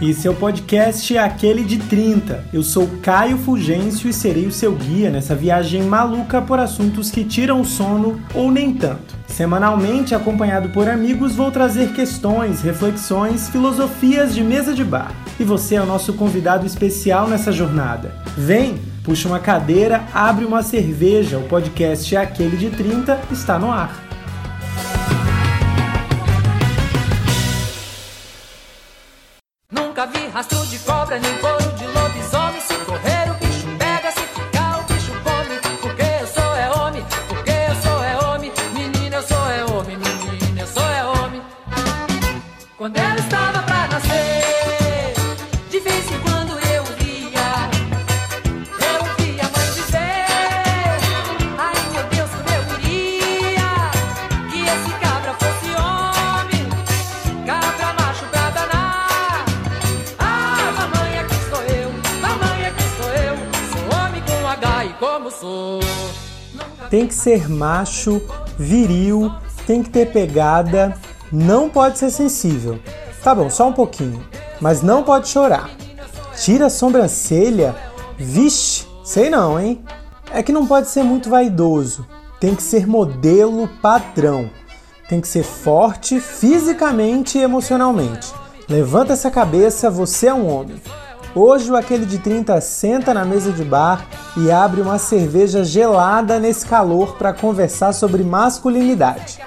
E seu podcast é aquele de 30. Eu sou Caio Fulgêncio e serei o seu guia nessa viagem maluca por assuntos que tiram o sono ou nem tanto. Semanalmente, acompanhado por amigos, vou trazer questões, reflexões, filosofias de mesa de bar. E você é o nosso convidado especial nessa jornada. Vem, puxa uma cadeira, abre uma cerveja. O podcast é aquele de 30 está no ar. Ser macho, viril, tem que ter pegada, não pode ser sensível. Tá bom, só um pouquinho, mas não pode chorar. Tira a sobrancelha? Vixe, sei não, hein? É que não pode ser muito vaidoso. Tem que ser modelo padrão. Tem que ser forte fisicamente e emocionalmente. Levanta essa cabeça, você é um homem. Hoje o aquele de 30 senta na mesa de bar e abre uma cerveja gelada nesse calor para conversar sobre masculinidade.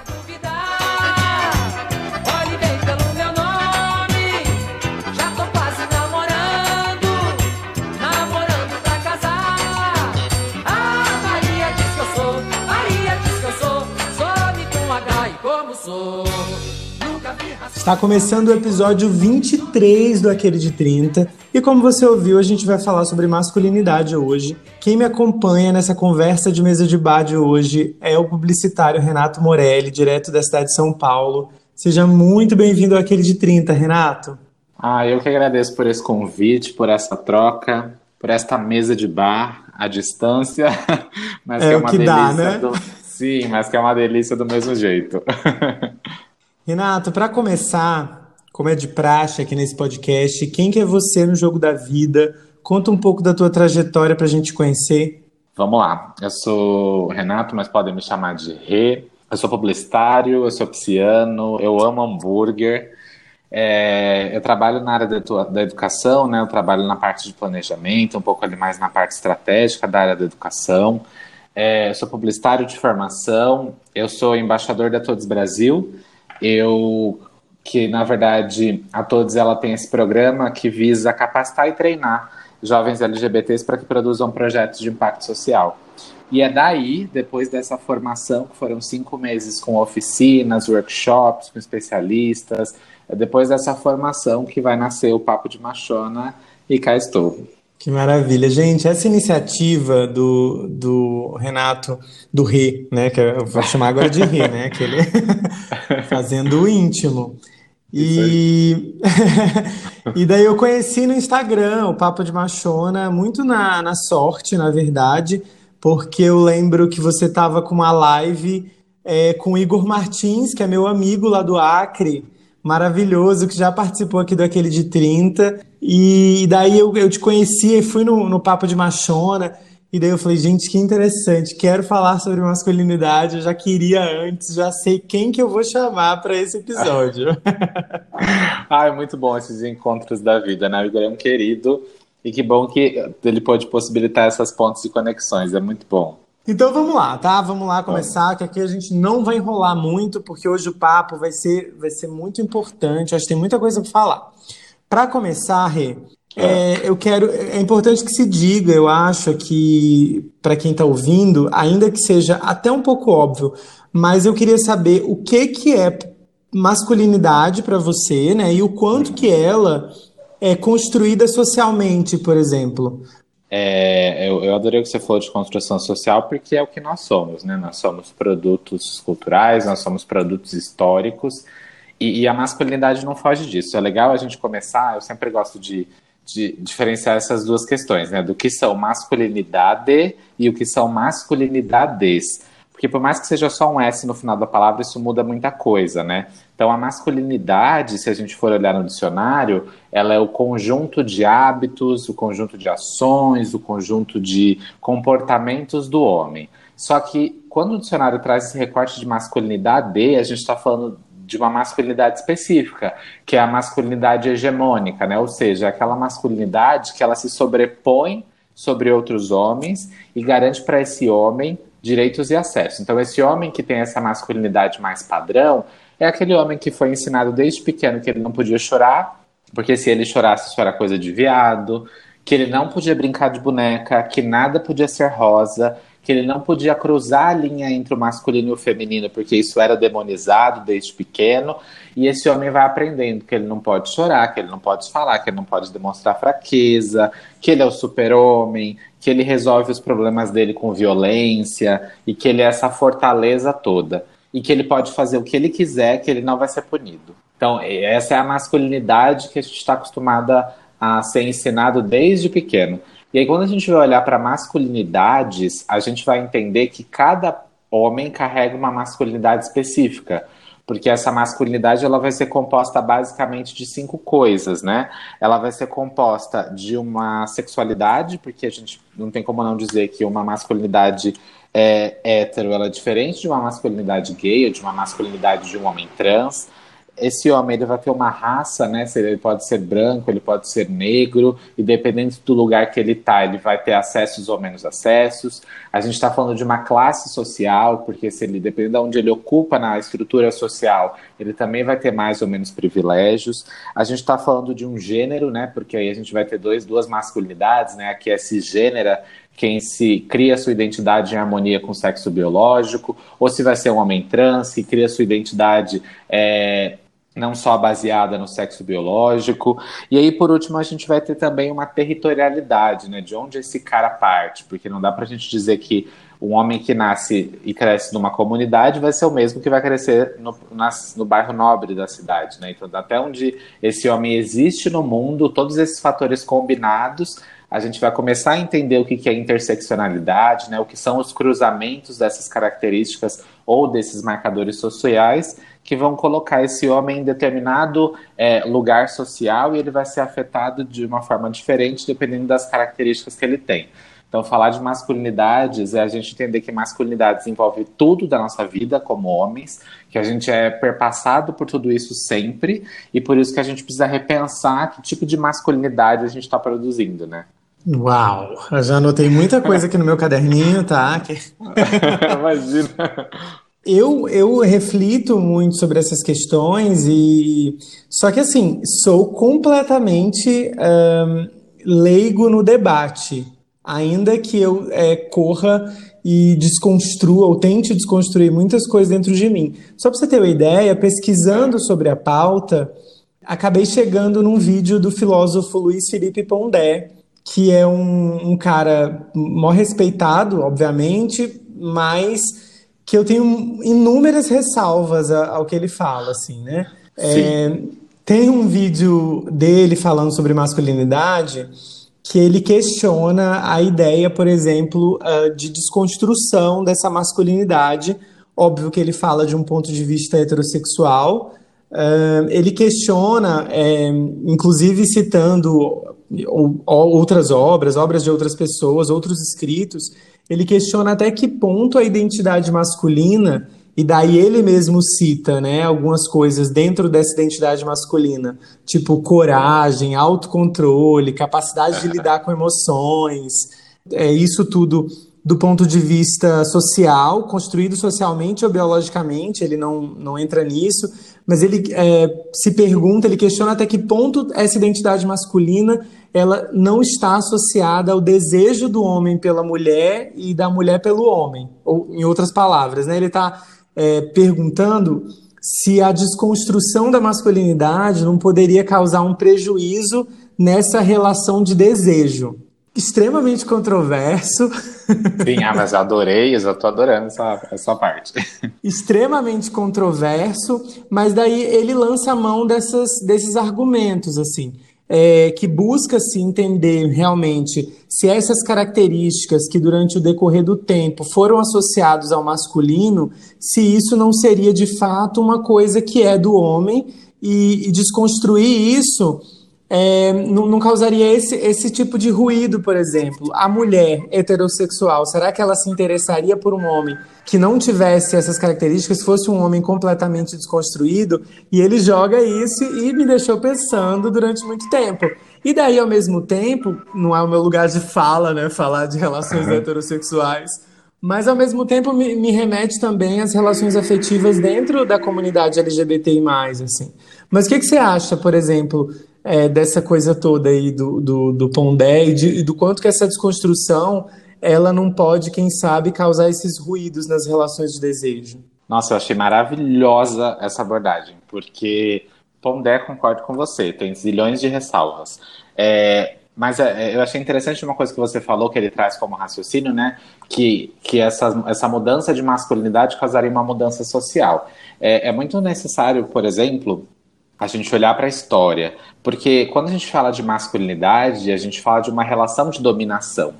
Sou. Está começando o episódio 23 do Aquele de 30 e como você ouviu, a gente vai falar sobre masculinidade hoje. Quem me acompanha nessa conversa de mesa de bar de hoje é o publicitário Renato Morelli, direto da cidade de São Paulo. Seja muito bem-vindo ao Aquele de 30, Renato. Ah, eu que agradeço por esse convite, por essa troca, por esta mesa de bar à distância, mas É que é o uma que dá, delícia né? do... Sim, mas que é uma delícia do mesmo jeito. Renato, para começar, como é de praxe aqui nesse podcast, quem que é você no jogo da vida? Conta um pouco da tua trajetória para a gente conhecer. Vamos lá, eu sou Renato, mas podem me chamar de Rê. Eu sou publicitário, eu sou pisciano, eu amo hambúrguer. É, eu trabalho na área da, da educação, né? Eu trabalho na parte de planejamento, um pouco ali mais na parte estratégica da área da educação. É, eu sou publicitário de formação, eu sou embaixador da Todos Brasil. Eu que na verdade a Todos ela tem esse programa que visa capacitar e treinar jovens LGBTs para que produzam projetos de impacto social. E é daí, depois dessa formação, que foram cinco meses com oficinas, workshops, com especialistas, é depois dessa formação que vai nascer o Papo de Machona e cá estou. Que maravilha, gente. Essa iniciativa do, do Renato, do Rê, né? Que eu vou chamar agora de Rê, né? Que ele fazendo o íntimo. E, e daí eu conheci no Instagram o Papo de Machona, muito na, na sorte, na verdade, porque eu lembro que você estava com uma live é, com o Igor Martins, que é meu amigo lá do Acre, maravilhoso, que já participou aqui do Aquele de 30. E daí eu, eu te conheci e fui no, no Papo de Machona. E daí eu falei, gente, que interessante, quero falar sobre masculinidade, eu já queria antes, já sei quem que eu vou chamar para esse episódio. É muito bom esses encontros da vida, né? O Igor é um querido e que bom que ele pode possibilitar essas pontes de conexões, é muito bom. Então vamos lá, tá? Vamos lá começar, que aqui a gente não vai enrolar muito, porque hoje o papo vai ser, vai ser muito importante, eu acho que tem muita coisa para falar. Para começar, Rê, é, eu quero. É importante que se diga, eu acho que para quem está ouvindo, ainda que seja até um pouco óbvio, mas eu queria saber o que que é masculinidade para você, né? E o quanto que ela é construída socialmente, por exemplo. É, eu, eu adorei o que você falou de construção social, porque é o que nós somos, né? Nós somos produtos culturais, nós somos produtos históricos, e, e a masculinidade não foge disso. É legal a gente começar, eu sempre gosto de, de diferenciar essas duas questões, né? Do que são masculinidade e o que são masculinidades. Porque por mais que seja só um S no final da palavra, isso muda muita coisa, né? Então, a masculinidade, se a gente for olhar no dicionário, ela é o conjunto de hábitos, o conjunto de ações, o conjunto de comportamentos do homem. Só que quando o dicionário traz esse recorte de masculinidade, a gente está falando de uma masculinidade específica, que é a masculinidade hegemônica, né? Ou seja, aquela masculinidade que ela se sobrepõe sobre outros homens e garante para esse homem direitos e acesso. Então, esse homem que tem essa masculinidade mais padrão é aquele homem que foi ensinado desde pequeno que ele não podia chorar, porque se ele chorasse, isso era coisa de viado, que ele não podia brincar de boneca, que nada podia ser rosa, que ele não podia cruzar a linha entre o masculino e o feminino, porque isso era demonizado desde pequeno, e esse homem vai aprendendo que ele não pode chorar, que ele não pode falar, que ele não pode demonstrar fraqueza, que ele é o super-homem, que ele resolve os problemas dele com violência, e que ele é essa fortaleza toda, e que ele pode fazer o que ele quiser, que ele não vai ser punido. Então, essa é a masculinidade que a gente está acostumada a ser ensinado desde pequeno. E aí, quando a gente vai olhar para masculinidades, a gente vai entender que cada homem carrega uma masculinidade específica. Porque essa masculinidade ela vai ser composta basicamente de cinco coisas, né? Ela vai ser composta de uma sexualidade, porque a gente não tem como não dizer que uma masculinidade é, hétero ela é diferente de uma masculinidade gay ou de uma masculinidade de um homem trans esse homem ele vai ter uma raça, né? Ele pode ser branco, ele pode ser negro, e dependendo do lugar que ele está, ele vai ter acessos ou menos acessos. A gente está falando de uma classe social, porque se ele depende de onde ele ocupa na estrutura social, ele também vai ter mais ou menos privilégios. A gente está falando de um gênero, né? Porque aí a gente vai ter dois, duas masculinidades, né? Aqui é cisgênera, quem se cria sua identidade em harmonia com o sexo biológico, ou se vai ser um homem trans que cria sua identidade é, não só baseada no sexo biológico. E aí, por último, a gente vai ter também uma territorialidade, né? De onde esse cara parte, porque não dá para a gente dizer que um homem que nasce e cresce numa comunidade vai ser o mesmo que vai crescer no, no bairro nobre da cidade, né? Então, até onde esse homem existe no mundo, todos esses fatores combinados, a gente vai começar a entender o que é interseccionalidade, né? O que são os cruzamentos dessas características ou desses marcadores sociais que vão colocar esse homem em determinado é, lugar social e ele vai ser afetado de uma forma diferente dependendo das características que ele tem. Então, falar de masculinidades é a gente entender que masculinidades envolve tudo da nossa vida como homens, que a gente é perpassado por tudo isso sempre, e por isso que a gente precisa repensar que tipo de masculinidade a gente está produzindo, né? Uau! Eu já anotei muita coisa aqui no meu caderninho, tá? Imagina! Eu, eu reflito muito sobre essas questões e só que assim sou completamente um, leigo no debate, ainda que eu é, corra e desconstrua ou tente desconstruir muitas coisas dentro de mim. Só para você ter uma ideia, pesquisando sobre a pauta, acabei chegando num vídeo do filósofo Luiz Felipe Pondé, que é um, um cara mó respeitado, obviamente, mas que eu tenho inúmeras ressalvas ao que ele fala, assim, né? É, tem um vídeo dele falando sobre masculinidade que ele questiona a ideia, por exemplo, uh, de desconstrução dessa masculinidade. Óbvio que ele fala de um ponto de vista heterossexual. Uh, ele questiona, é, inclusive citando ou, ou outras obras, obras de outras pessoas, outros escritos, ele questiona até que ponto a identidade masculina, e daí ele mesmo cita né, algumas coisas dentro dessa identidade masculina, tipo coragem, autocontrole, capacidade de lidar com emoções, é isso tudo do ponto de vista social, construído socialmente ou biologicamente, ele não, não entra nisso, mas ele é, se pergunta, ele questiona até que ponto essa identidade masculina ela não está associada ao desejo do homem pela mulher e da mulher pelo homem. Ou, em outras palavras, né, ele está é, perguntando se a desconstrução da masculinidade não poderia causar um prejuízo nessa relação de desejo. Extremamente controverso. Sim, ah, mas adorei, eu estou adorando essa, essa parte. Extremamente controverso, mas daí ele lança a mão dessas, desses argumentos, assim. é, que busca se entender realmente se essas características que durante o decorrer do tempo foram associados ao masculino, se isso não seria de fato uma coisa que é do homem e, e desconstruir isso é, não, não, causaria esse, esse tipo de ruído, por exemplo. A mulher heterossexual, será que ela se interessaria por um homem que não tivesse essas características, fosse um homem completamente desconstruído? E ele joga isso e me deixou pensando durante muito tempo. E daí, ao mesmo tempo, não é o meu lugar de fala, né? Falar de relações uhum. heterossexuais. Mas, ao mesmo tempo, me, me, remete também às relações afetivas dentro da comunidade LGBTI+, assim. Mas o que, que você acha, por exemplo, é, dessa coisa toda aí do, do, do Pondé e, de, e do quanto que essa desconstrução ela não pode, quem sabe, causar esses ruídos nas relações de desejo. Nossa, eu achei maravilhosa essa abordagem, porque Pondé concordo com você, tem zilhões de ressalvas. É, mas é, eu achei interessante uma coisa que você falou, que ele traz como raciocínio, né? Que, que essa, essa mudança de masculinidade causaria uma mudança social. É, é muito necessário, por exemplo, a gente olhar para a história. Porque quando a gente fala de masculinidade, a gente fala de uma relação de dominação.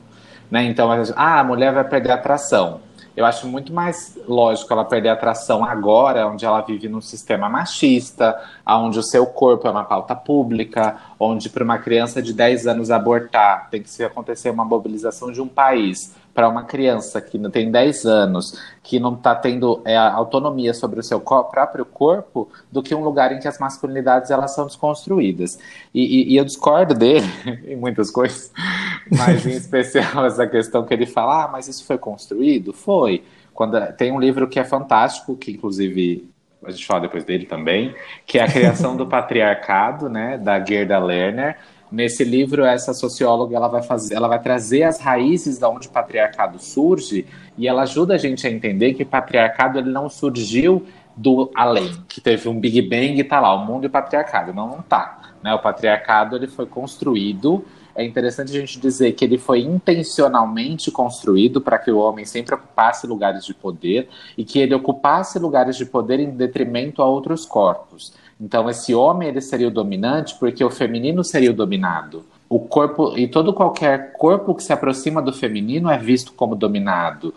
Né? Então, a, gente, ah, a mulher vai perder atração. Eu acho muito mais lógico ela perder atração agora, onde ela vive num sistema machista, onde o seu corpo é uma pauta pública, onde para uma criança de 10 anos abortar tem que acontecer uma mobilização de um país para uma criança que tem 10 anos, que não está tendo é, autonomia sobre o seu próprio corpo, do que um lugar em que as masculinidades elas são desconstruídas. E, e, e eu discordo dele em muitas coisas, mas em especial essa questão que ele fala, ah, mas isso foi construído? Foi. Quando, tem um livro que é fantástico, que inclusive a gente fala depois dele também, que é a criação do patriarcado, né, da Gerda Lerner, Nesse livro, essa socióloga ela vai fazer, ela vai trazer as raízes de onde o patriarcado surge e ela ajuda a gente a entender que o patriarcado ele não surgiu do além, que teve um Big Bang e tá lá, o mundo e o patriarcado. Não, não tá. Né? O patriarcado ele foi construído. É interessante a gente dizer que ele foi intencionalmente construído para que o homem sempre ocupasse lugares de poder e que ele ocupasse lugares de poder em detrimento a outros corpos. Então esse homem ele seria o dominante porque o feminino seria o dominado. O corpo e todo qualquer corpo que se aproxima do feminino é visto como dominado.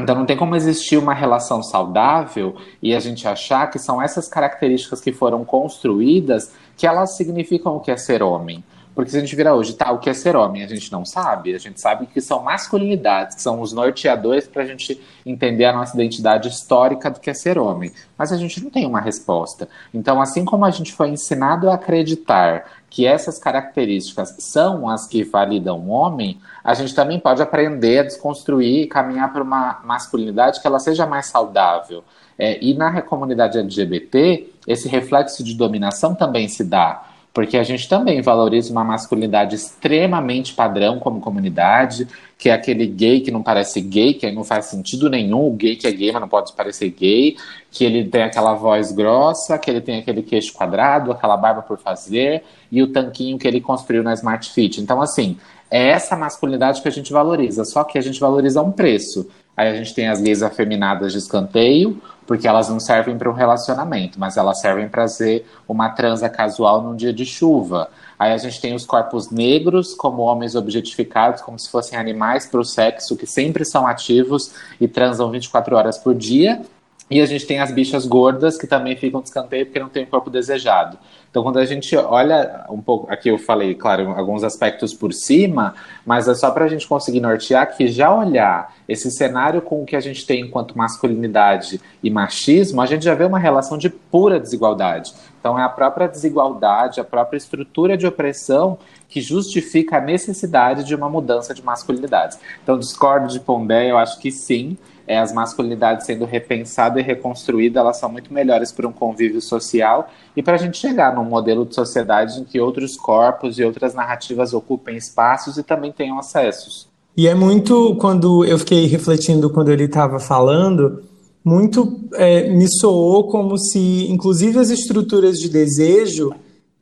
Então não tem como existir uma relação saudável e a gente achar que são essas características que foram construídas que elas significam o que é ser homem. Porque se a gente vira hoje, tá, o que é ser homem? A gente não sabe. A gente sabe que são masculinidades, que são os norteadores para a gente entender a nossa identidade histórica do que é ser homem. Mas a gente não tem uma resposta. Então, assim como a gente foi ensinado a acreditar que essas características são as que validam o homem, a gente também pode aprender a desconstruir e caminhar para uma masculinidade que ela seja mais saudável. É, e na comunidade LGBT, esse reflexo de dominação também se dá porque a gente também valoriza uma masculinidade extremamente padrão como comunidade, que é aquele gay que não parece gay, que aí não faz sentido nenhum, o gay que é gay, mas não pode parecer gay, que ele tem aquela voz grossa, que ele tem aquele queixo quadrado, aquela barba por fazer, e o tanquinho que ele construiu na Smart Fit. Então, assim, é essa masculinidade que a gente valoriza, só que a gente valoriza um preço. Aí a gente tem as gays afeminadas de escanteio, porque elas não servem para um relacionamento, mas elas servem para ser uma transa casual num dia de chuva. Aí a gente tem os corpos negros como homens objetificados, como se fossem animais para o sexo, que sempre são ativos e transam 24 horas por dia. E a gente tem as bichas gordas que também ficam de escanteio porque não tem o corpo desejado. Então, quando a gente olha um pouco, aqui eu falei, claro, alguns aspectos por cima, mas é só para a gente conseguir nortear que já olhar esse cenário com o que a gente tem enquanto masculinidade e machismo, a gente já vê uma relação de pura desigualdade. Então, é a própria desigualdade, a própria estrutura de opressão que justifica a necessidade de uma mudança de masculinidades. Então, discordo de Pondé, eu acho que sim, é, as masculinidades sendo repensadas e reconstruídas, elas são muito melhores para um convívio social e para a gente chegar num modelo de sociedade em que outros corpos e outras narrativas ocupem espaços e também tenham acessos. E é muito, quando eu fiquei refletindo quando ele estava falando, muito é, me soou como se, inclusive, as estruturas de desejo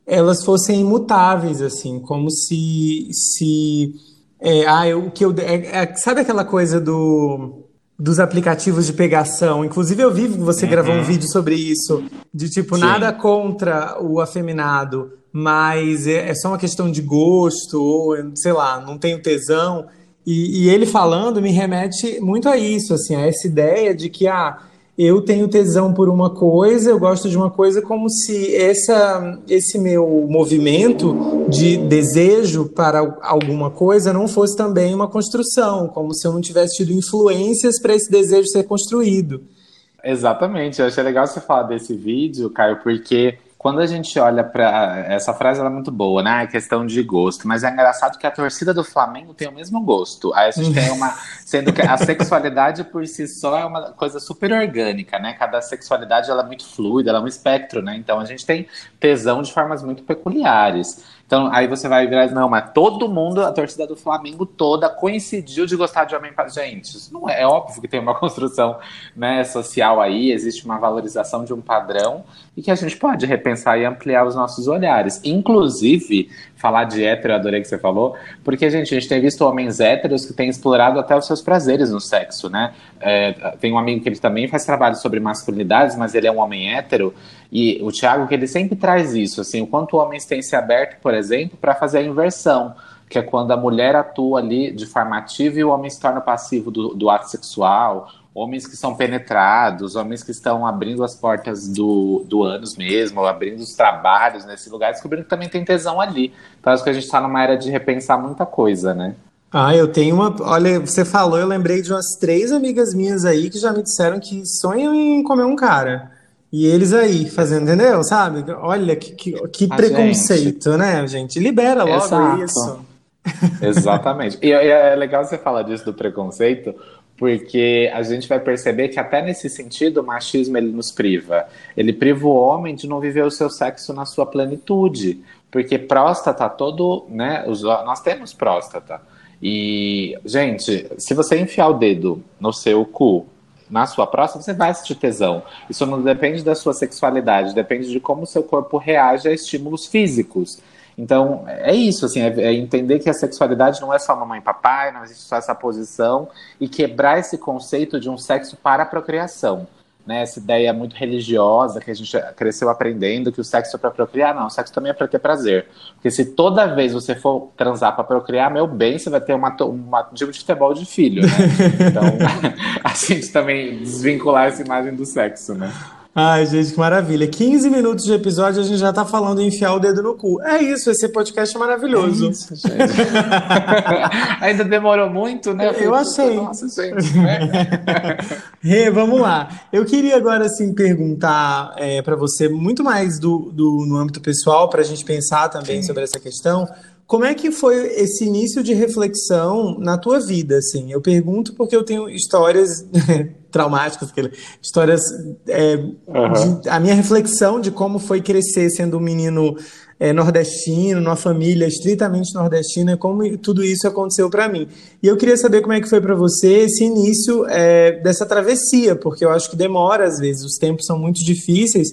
elas fossem imutáveis, assim, como se, se é, ah, eu, que eu, é, é, sabe aquela coisa do dos aplicativos de pegação. Inclusive, eu vi que você uhum. gravou um vídeo sobre isso, de tipo, Sim. nada contra o afeminado, mas é, é só uma questão de gosto, ou sei lá, não tenho tesão. E, e, ele falando me remete muito a isso, assim, a essa ideia de que ah, eu tenho tesão por uma coisa, eu gosto de uma coisa, como se essa, esse meu movimento de desejo para alguma coisa não fosse também uma construção, como se eu não tivesse tido influências para esse desejo ser construído. Exatamente, eu achei legal você falar desse vídeo, Caio, porque quando a gente olha para essa frase, ela é muito boa, né? É questão de gosto. Mas é engraçado que a torcida do Flamengo tem o mesmo gosto. Aí a gente tem uma. Sendo que a sexualidade por si só é uma coisa super orgânica, né? Cada sexualidade ela é muito fluida, ela é um espectro, né? Então a gente tem tesão de formas muito peculiares. Então, aí você vai virar não, mas todo mundo, a torcida do Flamengo toda coincidiu de gostar de homem para gente. Isso não é, é óbvio que tem uma construção né, social aí, existe uma valorização de um padrão e que a gente pode repensar e ampliar os nossos olhares. Inclusive, falar de hétero, eu adorei que você falou, porque, gente, a gente tem visto homens héteros que têm explorado até os seus prazeres no sexo, né? É, tem um amigo que ele também faz trabalho sobre masculinidades, mas ele é um homem hétero, e o Thiago, que ele sempre traz isso, assim, o quanto homens têm se aberto, por exemplo, para fazer a inversão, que é quando a mulher atua ali de forma ativa e o homem se torna passivo do, do ato sexual, homens que são penetrados, homens que estão abrindo as portas do, do ânus mesmo, abrindo os trabalhos nesse lugar, descobrindo que também tem tesão ali. Então acho que a gente está numa era de repensar muita coisa, né? Ah, eu tenho uma. Olha, você falou, eu lembrei de umas três amigas minhas aí que já me disseram que sonham em comer um cara. E eles aí fazendo, entendeu? Sabe? Olha que, que, que preconceito, gente... né, gente? Libera logo Exato. isso. Exatamente. E, e é legal você falar disso do preconceito, porque a gente vai perceber que até nesse sentido o machismo ele nos priva. Ele priva o homem de não viver o seu sexo na sua plenitude, porque próstata todo, né? Os, nós temos próstata. E gente, se você enfiar o dedo no seu cu na sua próstata, você vai sentir tesão. Isso não depende da sua sexualidade, depende de como o seu corpo reage a estímulos físicos. Então, é isso, assim, é, é, entender que a sexualidade não é só mamãe e papai, não existe só essa posição, e quebrar esse conceito de um sexo para a procriação né, essa ideia muito religiosa que a gente cresceu aprendendo que o sexo é para procriar, não, o sexo também é para ter prazer. Porque se toda vez você for transar para procriar, meu bem, você vai ter uma, uma tipo de futebol de filho, né? Então, a gente também desvincular essa imagem do sexo, né? Ai, gente, que maravilha. 15 minutos de episódio, a gente já tá falando em enfiar o dedo no cu. É isso, esse podcast é maravilhoso. É isso, gente. Ainda demorou muito, né? Eu, achei. Nossa, gente. Né? Rê, vamos lá. Eu queria agora, assim, perguntar é, para você muito mais do, do, no âmbito pessoal, para a gente pensar também Sim. sobre essa questão. Como é que foi esse início de reflexão na tua vida, assim? Eu pergunto porque eu tenho histórias traumáticas, histórias é, uhum. de, a minha reflexão de como foi crescer sendo um menino é, nordestino, numa família estritamente nordestina, como tudo isso aconteceu para mim. E eu queria saber como é que foi para você esse início é, dessa travessia, porque eu acho que demora às vezes, os tempos são muito difíceis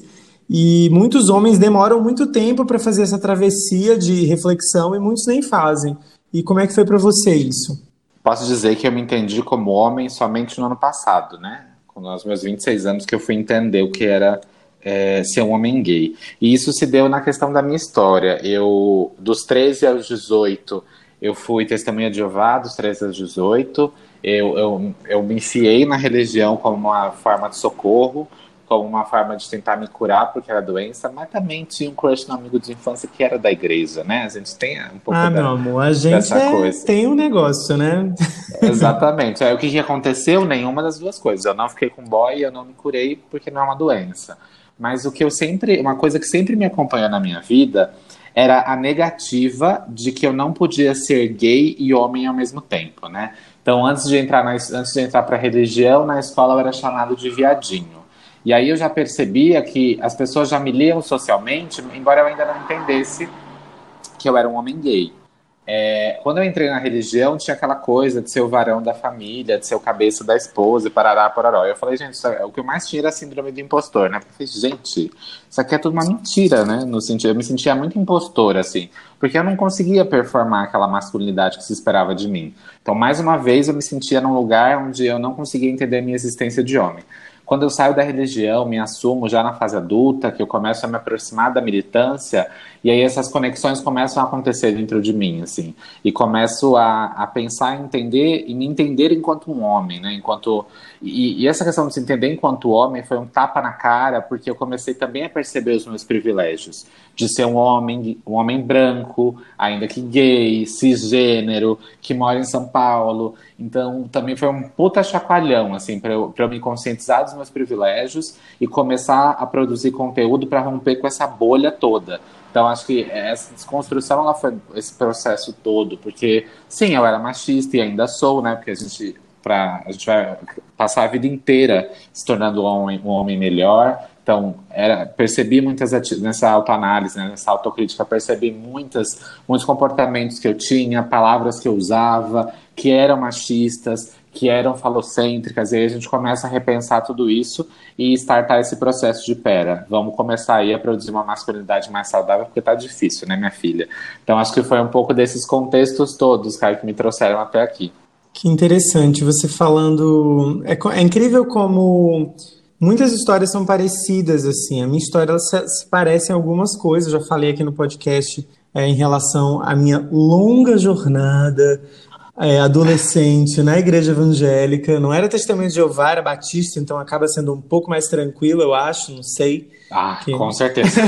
e muitos homens demoram muito tempo para fazer essa travessia de reflexão e muitos nem fazem. E como é que foi para você isso? Posso dizer que eu me entendi como homem somente no ano passado, né? Com os meus 26 anos que eu fui entender o que era é, ser um homem gay. E isso se deu na questão da minha história. Eu, dos 13 aos 18, eu fui testemunha de Jeová, dos 13 aos 18. Eu, eu, eu me enfiei na religião como uma forma de socorro como uma forma de tentar me curar porque era doença, mas também tinha um crush no amigo de infância que era da igreja, né? A gente tem um pouco ah, da, meu amor, a gente é, tem um negócio, né? Exatamente. Aí o que, que aconteceu? Nenhuma das duas coisas. Eu não fiquei com boy e eu não me curei porque não é uma doença. Mas o que eu sempre, uma coisa que sempre me acompanhou na minha vida era a negativa de que eu não podia ser gay e homem ao mesmo tempo, né? Então, antes de entrar na, antes de entrar para religião, na escola eu era chamado de viadinho. E aí eu já percebia que as pessoas já me liam socialmente, embora eu ainda não entendesse que eu era um homem gay. É, quando eu entrei na religião, tinha aquela coisa de ser o varão da família, de ser o cabeça da esposa, parará, pororó. Eu falei, gente, é, o que eu mais tinha era a síndrome do impostor, né? Eu falei, gente, isso aqui é tudo uma mentira, né? No sentido, eu me sentia muito impostora, assim, porque eu não conseguia performar aquela masculinidade que se esperava de mim. Então, mais uma vez, eu me sentia num lugar onde eu não conseguia entender a minha existência de homem. Quando eu saio da religião, me assumo já na fase adulta, que eu começo a me aproximar da militância, e aí essas conexões começam a acontecer dentro de mim, assim, e começo a, a pensar, entender e me entender enquanto um homem, né? Enquanto e, e, essa questão de se entender enquanto homem foi um tapa na cara, porque eu comecei também a perceber os meus privilégios de ser um homem, um homem branco, ainda que gay, cisgênero, que mora em São Paulo. Então, também foi um puta chacoalhão, assim, para eu, eu me conscientizar dos meus privilégios e começar a produzir conteúdo para romper com essa bolha toda. Então, acho que essa desconstrução ela foi esse processo todo, porque, sim, eu era machista e ainda sou, né? Porque a gente para a gente vai passar a vida inteira se tornando um homem, um homem melhor. Então, era, percebi muitas nessa autoanálise, né, nessa autocrítica, percebi muitas, muitos comportamentos que eu tinha, palavras que eu usava, que eram machistas, que eram falocêntricas, e aí a gente começa a repensar tudo isso e startar esse processo de pera, vamos começar aí a produzir uma masculinidade mais saudável, porque tá difícil, né, minha filha? Então acho que foi um pouco desses contextos todos, cara, que me trouxeram até aqui. Que interessante, você falando. É, é, incrível como muitas histórias são parecidas, assim. A minha história se, se parece em algumas coisas, eu já falei aqui no podcast é, em relação à minha longa jornada é, adolescente na igreja evangélica. Não era testemunho de Jeová, era batista, então acaba sendo um pouco mais tranquilo, eu acho, não sei. Ah, que... com certeza.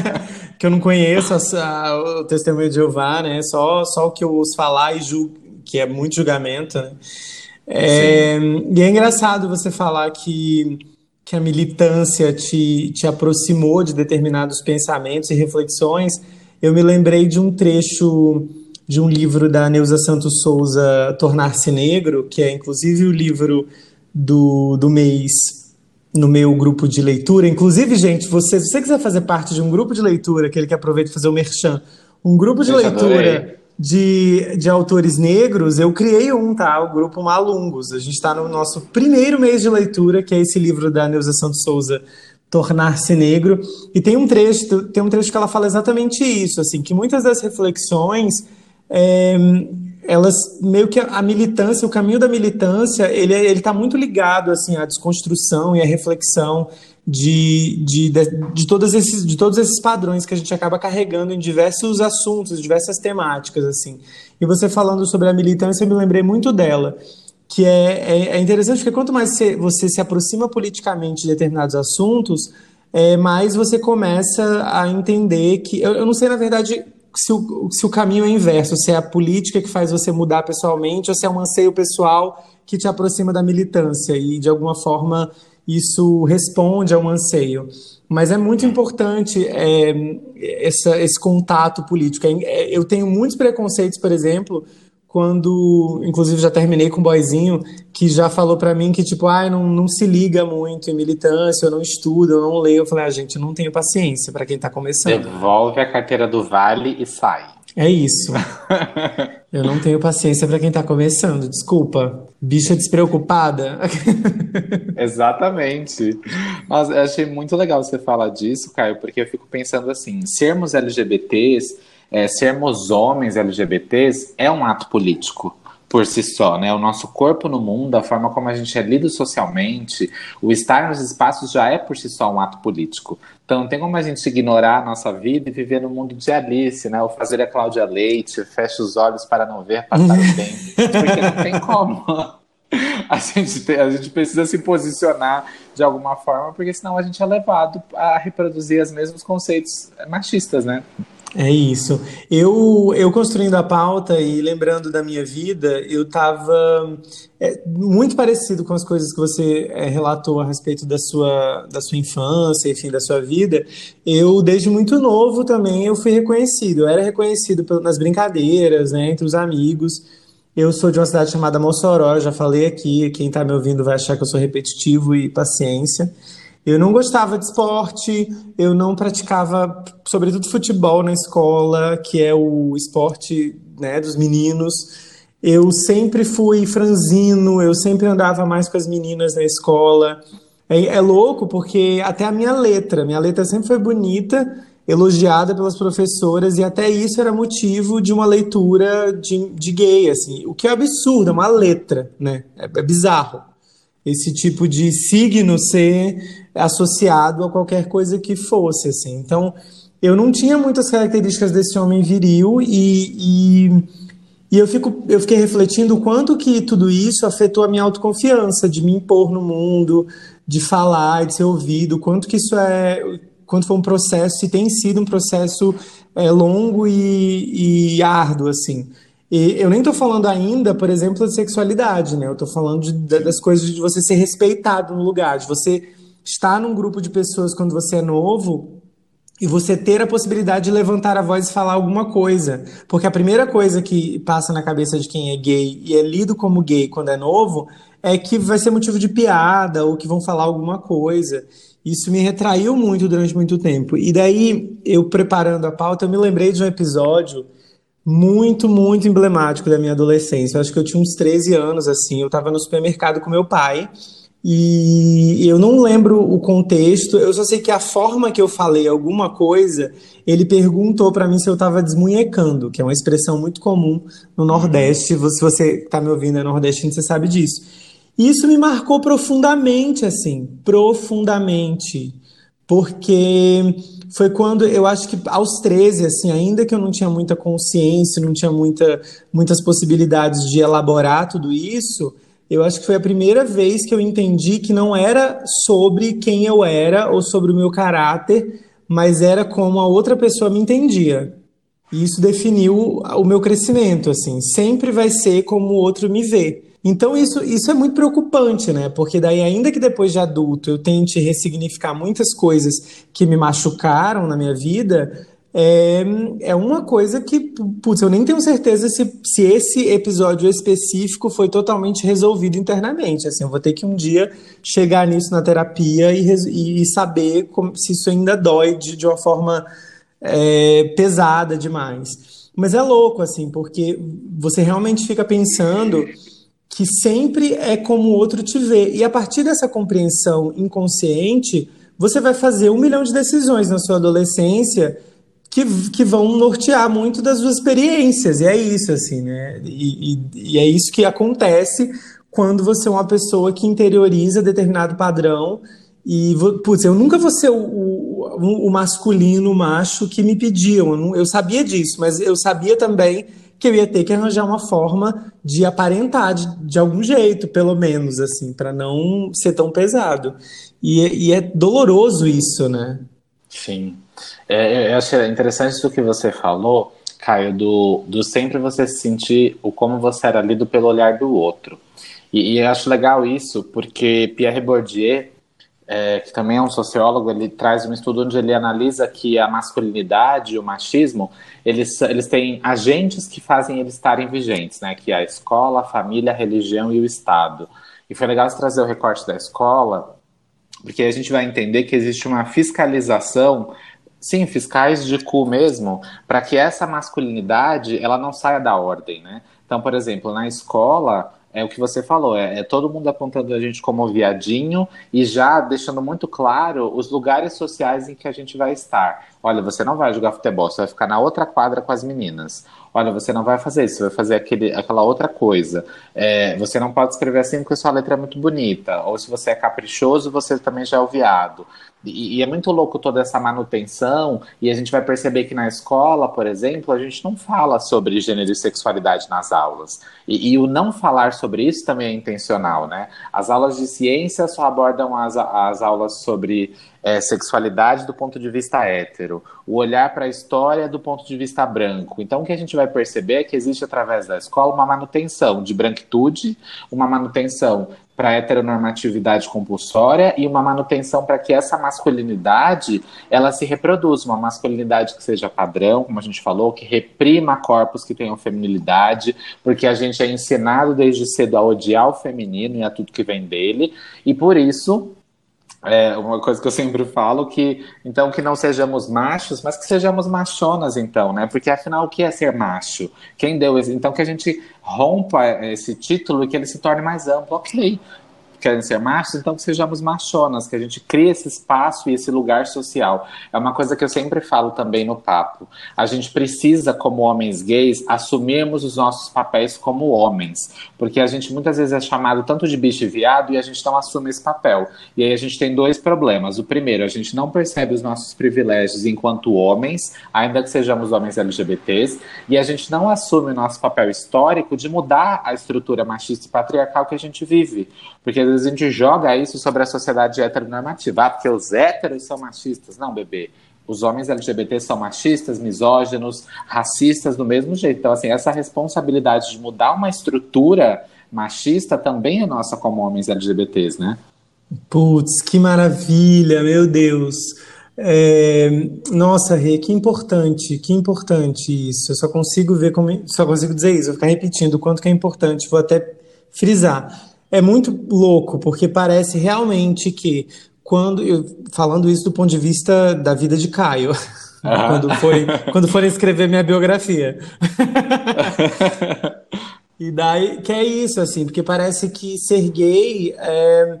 que eu não conheço a, a, o testemunho de Jeová, né? Só, só o que eu ouço falar e julgo que é muito julgamento, né? É, e é engraçado você falar que, que a militância te, te aproximou de determinados pensamentos e reflexões. Eu me lembrei de um trecho de um livro da Neuza Santos Souza, Tornar-se Negro, que é inclusive o livro do, do mês no meu grupo de leitura. Inclusive, gente, você, se você quiser fazer parte de um grupo de leitura, aquele que aproveita fazer o merchan, um grupo de leitura de, de autores negros, eu criei um, tá? O grupo Malungos. A gente está no nosso primeiro mês de leitura, que é esse livro da Neuza Santos Souza, Tornar-se Negro. E tem um trecho, tem um trecho que ela fala exatamente isso, assim, que muitas das reflexões. É, elas meio que a militância, o caminho da militância, ele é, ele está muito ligado assim à desconstrução e à reflexão de, de, de, de, todos esses, de todos esses padrões que a gente acaba carregando em diversos assuntos, diversas temáticas, assim. E você falando sobre a militância, eu me lembrei muito dela, que é, é, é interessante porque quanto mais você, você, se aproxima politicamente de determinados assuntos, é, mais você começa a entender que... Eu, eu não sei, na verdade, se o, se o caminho é inverso, se é a política que faz você mudar pessoalmente ou se é um anseio pessoal que te aproxima da militância e, de alguma forma isso responde a um anseio. Mas é muito importante é, essa, esse contato político. É, é, eu tenho muitos preconceitos, por exemplo, quando, inclusive, já terminei com um boyzinho que já falou para mim que, tipo, ah, não, não se liga muito em militância, eu não estudo, eu não leio. Eu falei, ah, gente, eu não tenho paciência para quem está começando. Devolve a carteira do Vale e sai. É isso. Eu não tenho paciência para quem tá começando, desculpa. Bicha despreocupada. Exatamente. Mas eu achei muito legal você falar disso, Caio, porque eu fico pensando assim: sermos LGBTs, é, sermos homens LGBTs, é um ato político por si só, né? O nosso corpo no mundo, a forma como a gente é lido socialmente, o estar nos espaços já é por si só um ato político. Então não tem como a gente ignorar a nossa vida e viver no mundo de Alice, né? Ou fazer a Cláudia Leite, fecha os olhos para não ver passar o tempo. Porque não tem como. A gente, tem, a gente precisa se posicionar de alguma forma, porque senão a gente é levado a reproduzir os mesmos conceitos machistas, né? É isso. Eu, eu construindo a pauta e lembrando da minha vida, eu estava é, muito parecido com as coisas que você é, relatou a respeito da sua, da sua infância, enfim, da sua vida. Eu, desde muito novo também, eu fui reconhecido. Eu era reconhecido nas brincadeiras, né, entre os amigos. Eu sou de uma cidade chamada Mossoró, já falei aqui, quem está me ouvindo vai achar que eu sou repetitivo e paciência. Eu não gostava de esporte, eu não praticava, sobretudo, futebol na escola, que é o esporte né, dos meninos. Eu sempre fui franzino, eu sempre andava mais com as meninas na escola. É, é louco porque até a minha letra, minha letra sempre foi bonita, elogiada pelas professoras, e até isso era motivo de uma leitura de, de gay, assim, o que é absurdo, é uma letra, né? É, é bizarro. Esse tipo de signo ser associado a qualquer coisa que fosse, assim. Então, eu não tinha muitas características desse homem viril e, e, e, eu, fico, eu fiquei refletindo o quanto que tudo isso afetou a minha autoconfiança, de me impor no mundo, de falar, de ser ouvido, quanto que isso é, quanto foi um processo, e tem sido um processo é, longo e, e árduo, assim. E eu nem estou falando ainda, por exemplo, de sexualidade, né? Eu estou falando de, das coisas de você ser respeitado no lugar, de você estar num grupo de pessoas quando você é novo e você ter a possibilidade de levantar a voz e falar alguma coisa. Porque a primeira coisa que passa na cabeça de quem é gay e é lido como gay quando é novo é que vai ser motivo de piada ou que vão falar alguma coisa. Isso me retraiu muito durante muito tempo. E daí, eu preparando a pauta, eu me lembrei de um episódio muito, muito emblemático da minha adolescência. Eu acho que eu tinha uns 13 anos, assim. Eu estava no supermercado com meu pai e eu não lembro o contexto, eu só sei que a forma que eu falei alguma coisa, ele perguntou para mim se eu estava desmunhecando, que é uma expressão muito comum no Nordeste. Se você está me ouvindo é nordestino, você sabe disso. E isso me marcou profundamente, assim, profundamente, porque foi quando eu acho que aos 13, assim, ainda que eu não tinha muita consciência, não tinha muita, muitas possibilidades de elaborar tudo isso eu acho que foi a primeira vez que eu entendi que não era sobre quem eu era ou sobre o meu caráter, mas era como a outra pessoa me entendia. E isso definiu o meu crescimento, assim, sempre vai ser como o outro me vê. Então isso, isso é muito preocupante, né? Porque daí, ainda que depois de adulto eu tente ressignificar muitas coisas que me machucaram na minha vida, é, é uma coisa que, putz, eu nem tenho certeza se, se esse episódio específico foi totalmente resolvido internamente. Assim, eu vou ter que um dia chegar nisso na terapia e, e saber como, se isso ainda dói de, de uma forma é, pesada demais. Mas é louco, assim, porque você realmente fica pensando que sempre é como o outro te vê. E a partir dessa compreensão inconsciente, você vai fazer um milhão de decisões na sua adolescência que, que vão nortear muito das suas experiências. E é isso, assim, né? E, e, e, é isso que acontece quando você é uma pessoa que interioriza determinado padrão. E, putz, eu nunca vou ser o, o, o masculino, o macho que me pediam. Eu, não, eu sabia disso, mas eu sabia também que eu ia ter que arranjar uma forma de aparentar de, de algum jeito, pelo menos, assim, para não ser tão pesado. E, e é doloroso isso, né? Sim. É, eu acho interessante isso que você falou, Caio, do, do sempre você sentir o como você era lido pelo olhar do outro. E, e eu acho legal isso, porque Pierre Bourdieu, é, que também é um sociólogo, ele traz um estudo onde ele analisa que a masculinidade e o machismo, eles, eles têm agentes que fazem eles estarem vigentes, né? Que é a escola, a família, a religião e o Estado. E foi legal você trazer o recorte da escola, porque a gente vai entender que existe uma fiscalização Sim, fiscais de cu mesmo, para que essa masculinidade ela não saia da ordem, né? Então, por exemplo, na escola, é o que você falou, é, é, todo mundo apontando a gente como viadinho e já deixando muito claro os lugares sociais em que a gente vai estar. Olha, você não vai jogar futebol, você vai ficar na outra quadra com as meninas. Olha, você não vai fazer isso, você vai fazer aquele, aquela outra coisa. É, você não pode escrever assim porque sua letra é muito bonita. Ou se você é caprichoso, você também já é o viado. E, e, é muito louco toda essa manutenção, e a gente vai perceber que na escola, por exemplo, a gente não fala sobre gênero e sexualidade nas aulas. E, e o não falar sobre isso também é intencional, né? As aulas de ciência só abordam as, as aulas sobre é, sexualidade do ponto de vista hétero, o olhar para a história do ponto de vista branco. Então, o que a gente vai perceber é que existe através da escola uma manutenção de branquitude, uma manutenção para heteronormatividade compulsória e uma manutenção para que essa masculinidade ela se reproduza, uma masculinidade que seja padrão, como a gente falou, que reprima corpos que tenham feminilidade, porque a gente é ensinado desde cedo a odiar o feminino e a tudo que vem dele, e por isso é uma coisa que eu sempre falo que então que não sejamos machos, mas que sejamos machonas então, né? Porque afinal o que é ser macho? Quem deu esse... então que a gente rompa esse título e que ele se torne mais amplo. OK. Querem ser machos, então que sejamos machonas, que a gente crie esse espaço e esse lugar social. É uma coisa que eu sempre falo também no papo. A gente precisa, como homens gays, assumirmos os nossos papéis como homens, porque a gente muitas vezes é chamado tanto de bicho e viado e a gente não assume esse papel. E aí a gente tem dois problemas. O primeiro, a gente não percebe os nossos privilégios enquanto homens, ainda que sejamos homens LGBTs, e a gente não assume o nosso papel histórico de mudar a estrutura machista e patriarcal que a gente vive. Porque vezes a gente joga isso sobre a sociedade heteronormativa. Ah, porque os héteros são machistas. Não, bebê. Os homens LGBT são machistas, misóginos, racistas do mesmo jeito. Então, assim, essa responsabilidade de mudar uma estrutura machista também é nossa como homens LGBTs, né? Putz, que maravilha, meu Deus. É, nossa, Rê, que importante, que importante isso. Eu só consigo ver como, só consigo dizer isso, vou ficar repetindo o quanto que é importante, vou até frisar. É muito louco, porque parece realmente que quando eu, falando isso do ponto de vista da vida de Caio, quando foi quando forem escrever minha biografia. e daí que é isso assim, porque parece que ser gay é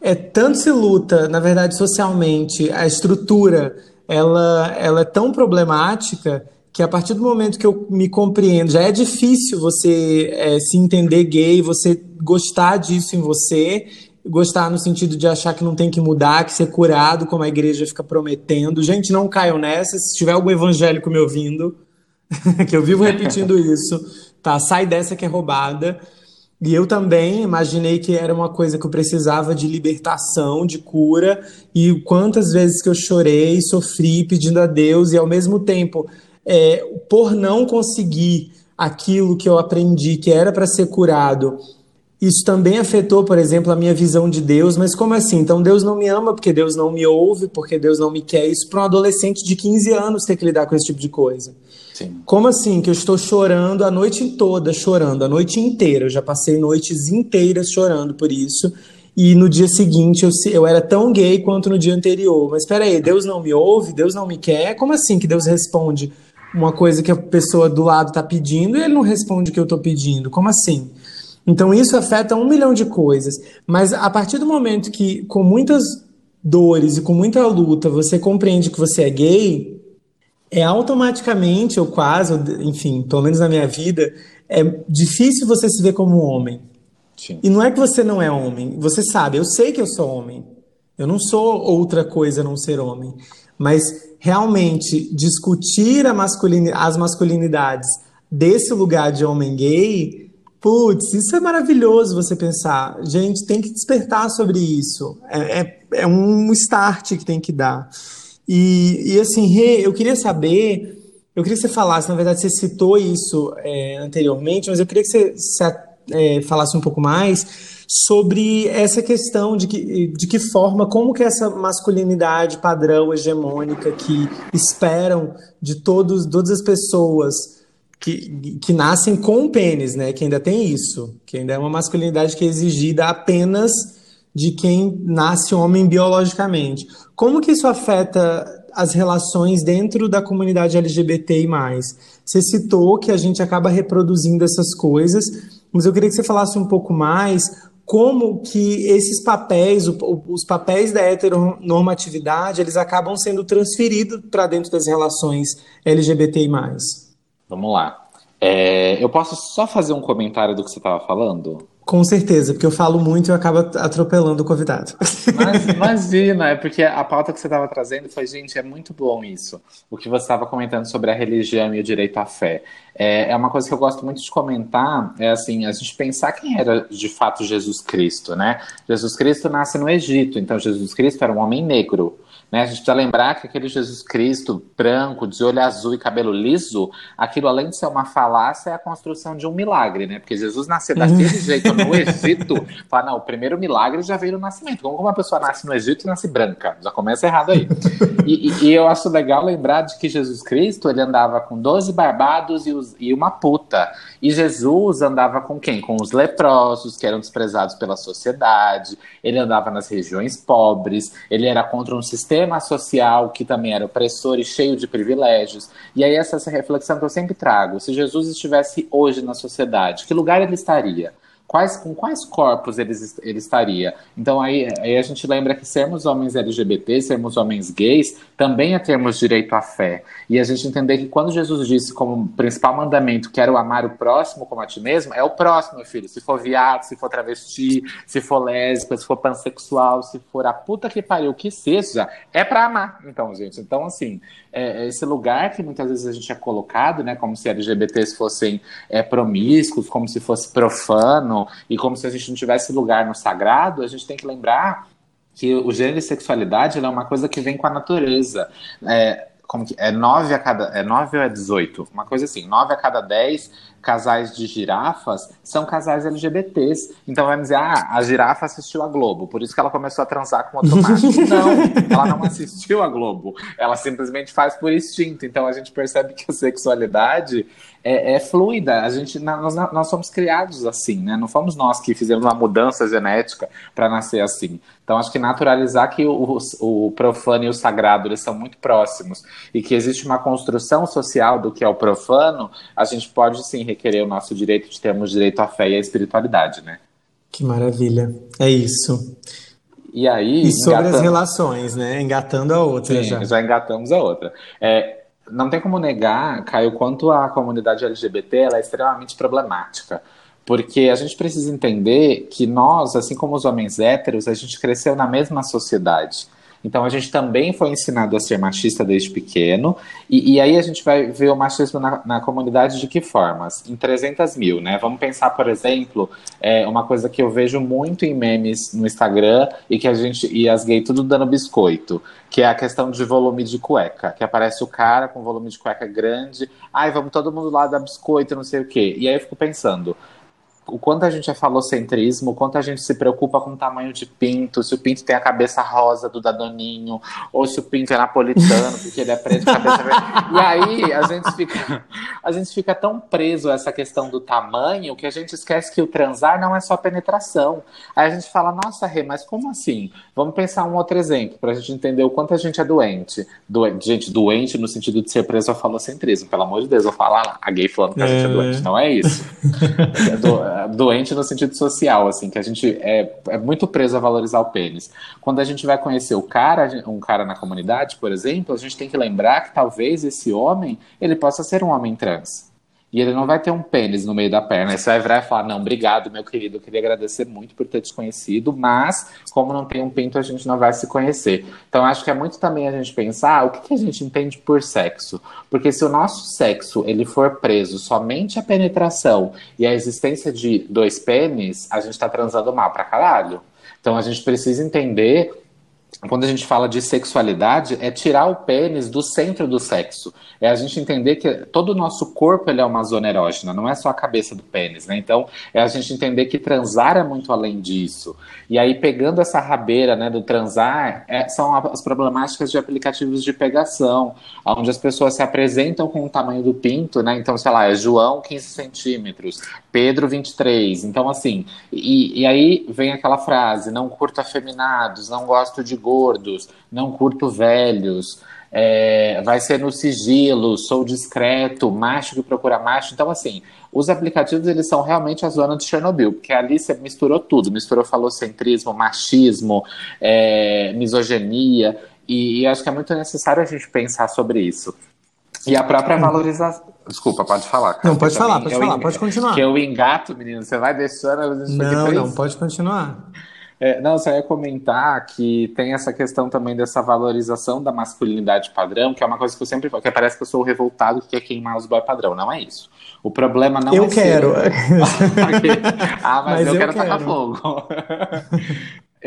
é tanto se luta, na verdade, socialmente, a estrutura ela, ela é tão problemática que a partir do momento que eu me compreendo, já é difícil você é, se entender gay, você gostar disso em você, gostar no sentido de achar que não tem que mudar, que ser curado, como a igreja fica prometendo. Gente, não caiam nessa. Se tiver algum evangélico me ouvindo, que eu vivo repetindo isso, tá? Sai dessa que é roubada. E eu também imaginei que era uma coisa que eu precisava de libertação, de cura, e quantas vezes que eu chorei, sofri pedindo a Deus, e ao mesmo tempo, é, por não conseguir aquilo que eu aprendi que era para ser curado, isso também afetou, por exemplo, a minha visão de Deus, mas como assim? Então Deus não me ama porque Deus não me ouve, porque Deus não me quer. Isso para um adolescente de 15 anos ter que lidar com esse tipo de coisa. Sim. Como assim que eu estou chorando a noite toda, chorando a noite inteira? Eu já passei noites inteiras chorando por isso. E no dia seguinte eu, eu era tão gay quanto no dia anterior. Mas espera aí, Deus não me ouve, Deus não me quer. Como assim que Deus responde uma coisa que a pessoa do lado está pedindo e ele não responde o que eu estou pedindo? Como assim? Então isso afeta um milhão de coisas. Mas a partir do momento que, com muitas dores e com muita luta, você compreende que você é gay, é automaticamente, ou quase, enfim, pelo menos na minha vida, é difícil você se ver como homem. Sim. E não é que você não é homem, você sabe, eu sei que eu sou homem. Eu não sou outra coisa a não ser homem. Mas realmente discutir masculini as masculinidades desse lugar de homem gay, putz, isso é maravilhoso você pensar. Gente, tem que despertar sobre isso. É, é, é um start que tem que dar. E, e assim, Rê, eu queria saber, eu queria que você falasse, na verdade você citou isso é, anteriormente, mas eu queria que você, você é, falasse um pouco mais sobre essa questão de que, de que forma, como que essa masculinidade padrão hegemônica que esperam de todos, todas as pessoas que, que nascem com pênis, né? Que ainda tem isso, que ainda é uma masculinidade que é exigida apenas de quem nasce homem biologicamente. Como que isso afeta as relações dentro da comunidade LGBTI+. Você citou que a gente acaba reproduzindo essas coisas, mas eu queria que você falasse um pouco mais como que esses papéis, os papéis da heteronormatividade, eles acabam sendo transferidos para dentro das relações LGBTI+. Vamos lá. É, eu posso só fazer um comentário do que você estava falando? Com certeza, porque eu falo muito e eu acabo atropelando o convidado. Mas, imagina, é porque a pauta que você estava trazendo foi, gente, é muito bom isso. O que você estava comentando sobre a religião e o direito à fé. É, é uma coisa que eu gosto muito de comentar, é assim, a gente pensar quem era de fato Jesus Cristo, né? Jesus Cristo nasce no Egito, então Jesus Cristo era um homem negro. Né? A gente precisa lembrar que aquele Jesus Cristo branco, de olho azul e cabelo liso, aquilo além de ser uma falácia, é a construção de um milagre, né? Porque Jesus nasceu daquele jeito no Egito, fala, não, o primeiro milagre já veio no nascimento. Como uma pessoa nasce no Egito e nasce branca? Já começa errado aí. E, e, e eu acho legal lembrar de que Jesus Cristo, ele andava com 12 barbados e, os, e uma puta. E Jesus andava com quem? Com os leprosos, que eram desprezados pela sociedade. Ele andava nas regiões pobres. Ele era contra um sistema social que também era opressor e cheio de privilégios. E aí, essa, essa reflexão que eu sempre trago: se Jesus estivesse hoje na sociedade, que lugar ele estaria? Quais, com quais corpos ele, ele estaria? Então aí, aí a gente lembra que sermos homens LGBT, sermos homens gays, também é termos direito à fé. E a gente entender que quando Jesus disse como principal mandamento, quero amar o próximo como a ti mesmo, é o próximo, meu filho. Se for viado, se for travesti, se for lésbica, se for pansexual, se for a puta que pariu, que seja, é para amar. Então, gente, então assim, é, é, esse lugar que muitas vezes a gente é colocado, né, como se LGBTs fossem é, promíscuos, como se fosse profano, e como se a gente não tivesse lugar no sagrado, a gente tem que lembrar que o gênero e sexualidade é uma coisa que vem com a natureza. É, como que, é 9 a cada. É 9 ou é 18? Uma coisa assim, 9 a cada 10 casais de girafas são casais LGBTs. Então vai dizer, ah, a girafa assistiu a Globo, por isso que ela começou a transar com outro macho. não, ela não assistiu a Globo. Ela simplesmente faz por instinto. Então a gente percebe que a sexualidade é, é fluida. A gente, nós, nós somos criados assim, né? Não fomos nós que fizemos uma mudança genética para nascer assim. Então, acho que naturalizar que o, o, profano e o sagrado eles são muito próximos e que existe uma construção social do que é o profano, a gente pode sim requerer o nosso direito de termos direito à fé e à espiritualidade, né? Que maravilha. É isso. E aí. E sobre engatando... as relações, né? Engatando a outra sim, já. Já engatamos a outra. É, não tem como negar, Caio, quanto a comunidade LGBT ela é extremamente problemática. Porque a gente precisa entender que nós, assim como os homens héteros, a gente cresceu na mesma sociedade. Então a gente também foi ensinado a ser machista desde pequeno, e, e aí a gente vai ver o machismo na, na, comunidade de que formas? Em 300 mil, né? Vamos pensar, por exemplo, é, uma coisa que eu vejo muito em memes no Instagram e que a gente e as gays tudo dando biscoito, que é a questão de volume de cueca, que aparece o cara com volume de cueca grande, ai, vamos todo mundo lá dar biscoito, não sei o quê. E aí eu fico pensando, o quanto a gente é falocentrismo, o quanto a gente se preocupa com o tamanho de pinto, se o pinto tem a cabeça rosa do Dadoninho, ou se o pinto é napolitano, porque ele é preto, cabeça verde. E aí a gente fica, a gente fica tão preso a essa questão do tamanho que a gente esquece que o transar não é só penetração. Aí a gente fala, nossa, Rê, mas como assim? Vamos pensar um outro exemplo, para a gente entender o quanto a gente é doente. doente. Gente, doente no sentido de ser preso ao falocentrismo, pelo amor de Deus, eu falar lá, a gay falando que a gente é doente, não é isso. É do, doente no sentido social, assim, que a gente é, é muito preso a valorizar o pênis. Quando a gente vai conhecer o cara, um cara na comunidade, por exemplo, a gente tem que lembrar que talvez esse homem, ele possa ser um homem trans. E ele não vai ter um pênis no meio da perna. Aí você vai virar e falar: Não, obrigado, meu querido. Eu queria agradecer muito por ter te conhecido, mas como não tem um pinto, a gente não vai se conhecer. Então acho que é muito também a gente pensar o que, que a gente entende por sexo. Porque se o nosso sexo ele for preso somente à penetração e à existência de dois pênis, a gente está transando mal pra caralho. Então a gente precisa entender quando a gente fala de sexualidade, é tirar o pênis do centro do sexo. É a gente entender que todo o nosso corpo ele é uma zona erógena, não é só a cabeça do pênis, né? Então, é a gente entender que transar é muito além disso. E aí, pegando essa rabeira né, do transar, é, são as problemáticas de aplicativos de pegação, onde as pessoas se apresentam com o tamanho do pinto, né? Então, sei lá, é João 15 centímetros, Pedro 23. Então, assim, e, e aí vem aquela frase: não curto afeminados, não gosto de gordos, não curto velhos, é, vai ser no sigilo, sou discreto, macho que procura macho. Então, assim, os aplicativos eles são realmente a zona de Chernobyl, porque ali você misturou tudo, misturou falocentrismo, machismo, é, misoginia, e, e acho que é muito necessário a gente pensar sobre isso. E a própria valorização. Desculpa, pode falar. Cara, não, pode falar, pode falar, pode continuar. Que eu engato, menino, você vai deixando. Não, não, pode continuar. É, não, só ia comentar que tem essa questão também dessa valorização da masculinidade padrão, que é uma coisa que eu sempre falo, que parece que eu sou revoltado que quer queimar os boy padrão. Não é isso. O problema não eu é quero. Ser... ah, mas, mas eu, eu quero, quero tacar fogo.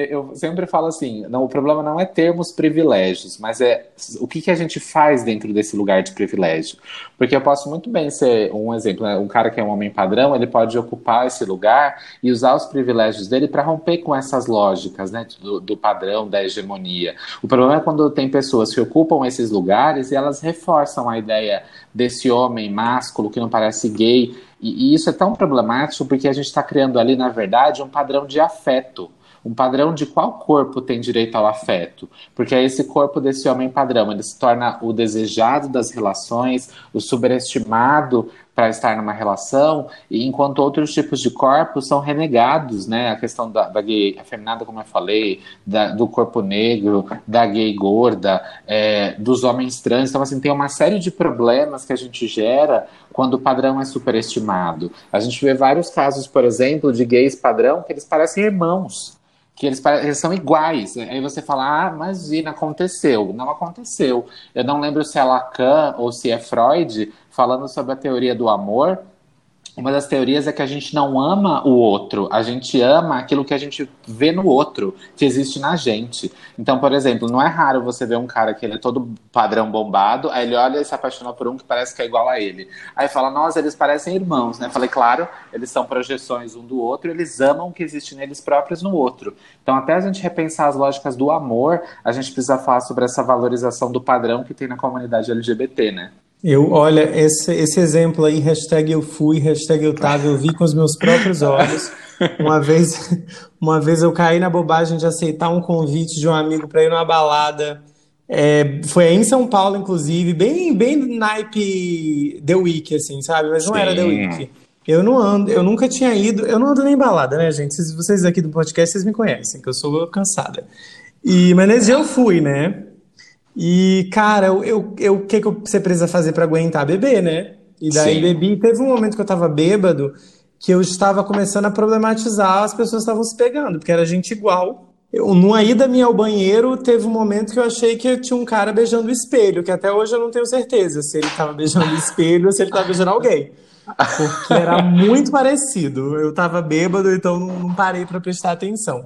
eu sempre falo assim, não, o problema não é termos privilégios, mas é o que, que a gente faz dentro desse lugar de privilégio. Porque eu posso muito bem ser um exemplo, né? um cara que é um homem padrão, ele pode ocupar esse lugar e usar os privilégios dele para romper com essas lógicas né? do, do padrão, da hegemonia. O problema é quando tem pessoas que ocupam esses lugares e elas reforçam a ideia desse homem másculo que não parece gay. E, e isso é tão problemático porque a gente está criando ali, na verdade, um padrão de afeto Um padrão de qual corpo tem direito ao afeto? Porque é esse corpo desse homem padrão, ele se torna o desejado das relações, o superestimado para estar numa relação, e enquanto outros tipos de corpos são renegados, né? A questão da, da gay afeminada, como eu falei, da, do corpo negro, da gay gorda, é, dos homens trans. Então, assim, tem uma série de problemas que a gente gera quando o padrão é superestimado. A gente vê vários casos, por exemplo, de gays padrão que eles parecem irmãos que eles, eles, são iguais. Aí você fala, ah, imagina, aconteceu. Não aconteceu. Eu não lembro se é Lacan ou se é Freud falando sobre a teoria do amor, uma das teorias é que a gente não ama o outro, a gente ama aquilo que a gente vê no outro, que existe na gente. Então, por exemplo, não é raro você ver um cara que ele é todo padrão bombado, aí ele olha e se apaixona por um que parece que é igual a ele. Aí fala, nossa, eles parecem irmãos, né? Falei, claro, eles são projeções um do outro, eles amam o que existe neles próprios no outro. Então, até a gente repensar as lógicas do amor, a gente precisa falar sobre essa valorização do padrão que tem na comunidade LGBT, né? Eu, olha, esse, esse exemplo aí, hashtag eu fui, hashtag eu tava, eu vi com os meus próprios olhos. Uma vez, uma vez eu caí na bobagem de aceitar um convite de um amigo para ir numa balada. É, foi em São Paulo, inclusive, bem, bem naipe The Week, assim, sabe? Mas não Sim. era The Week. Eu não ando, eu nunca tinha ido, eu não ando nem balada, né, gente? Vocês aqui do podcast, vocês me conhecem, que eu sou cansada. E, mas nesse dia eu fui, né? E, cara, o eu, eu, que, que você precisa fazer para aguentar? Beber, né? E daí Sim. bebi. Teve um momento que eu tava bêbado que eu estava começando a problematizar, as pessoas estavam se pegando, porque era gente igual. Eu, numa ida minha ao banheiro, teve um momento que eu achei que tinha um cara beijando o espelho, que até hoje eu não tenho certeza se ele estava beijando o espelho ou se ele estava beijando alguém. Porque era muito parecido. Eu estava bêbado, então não, não parei para prestar atenção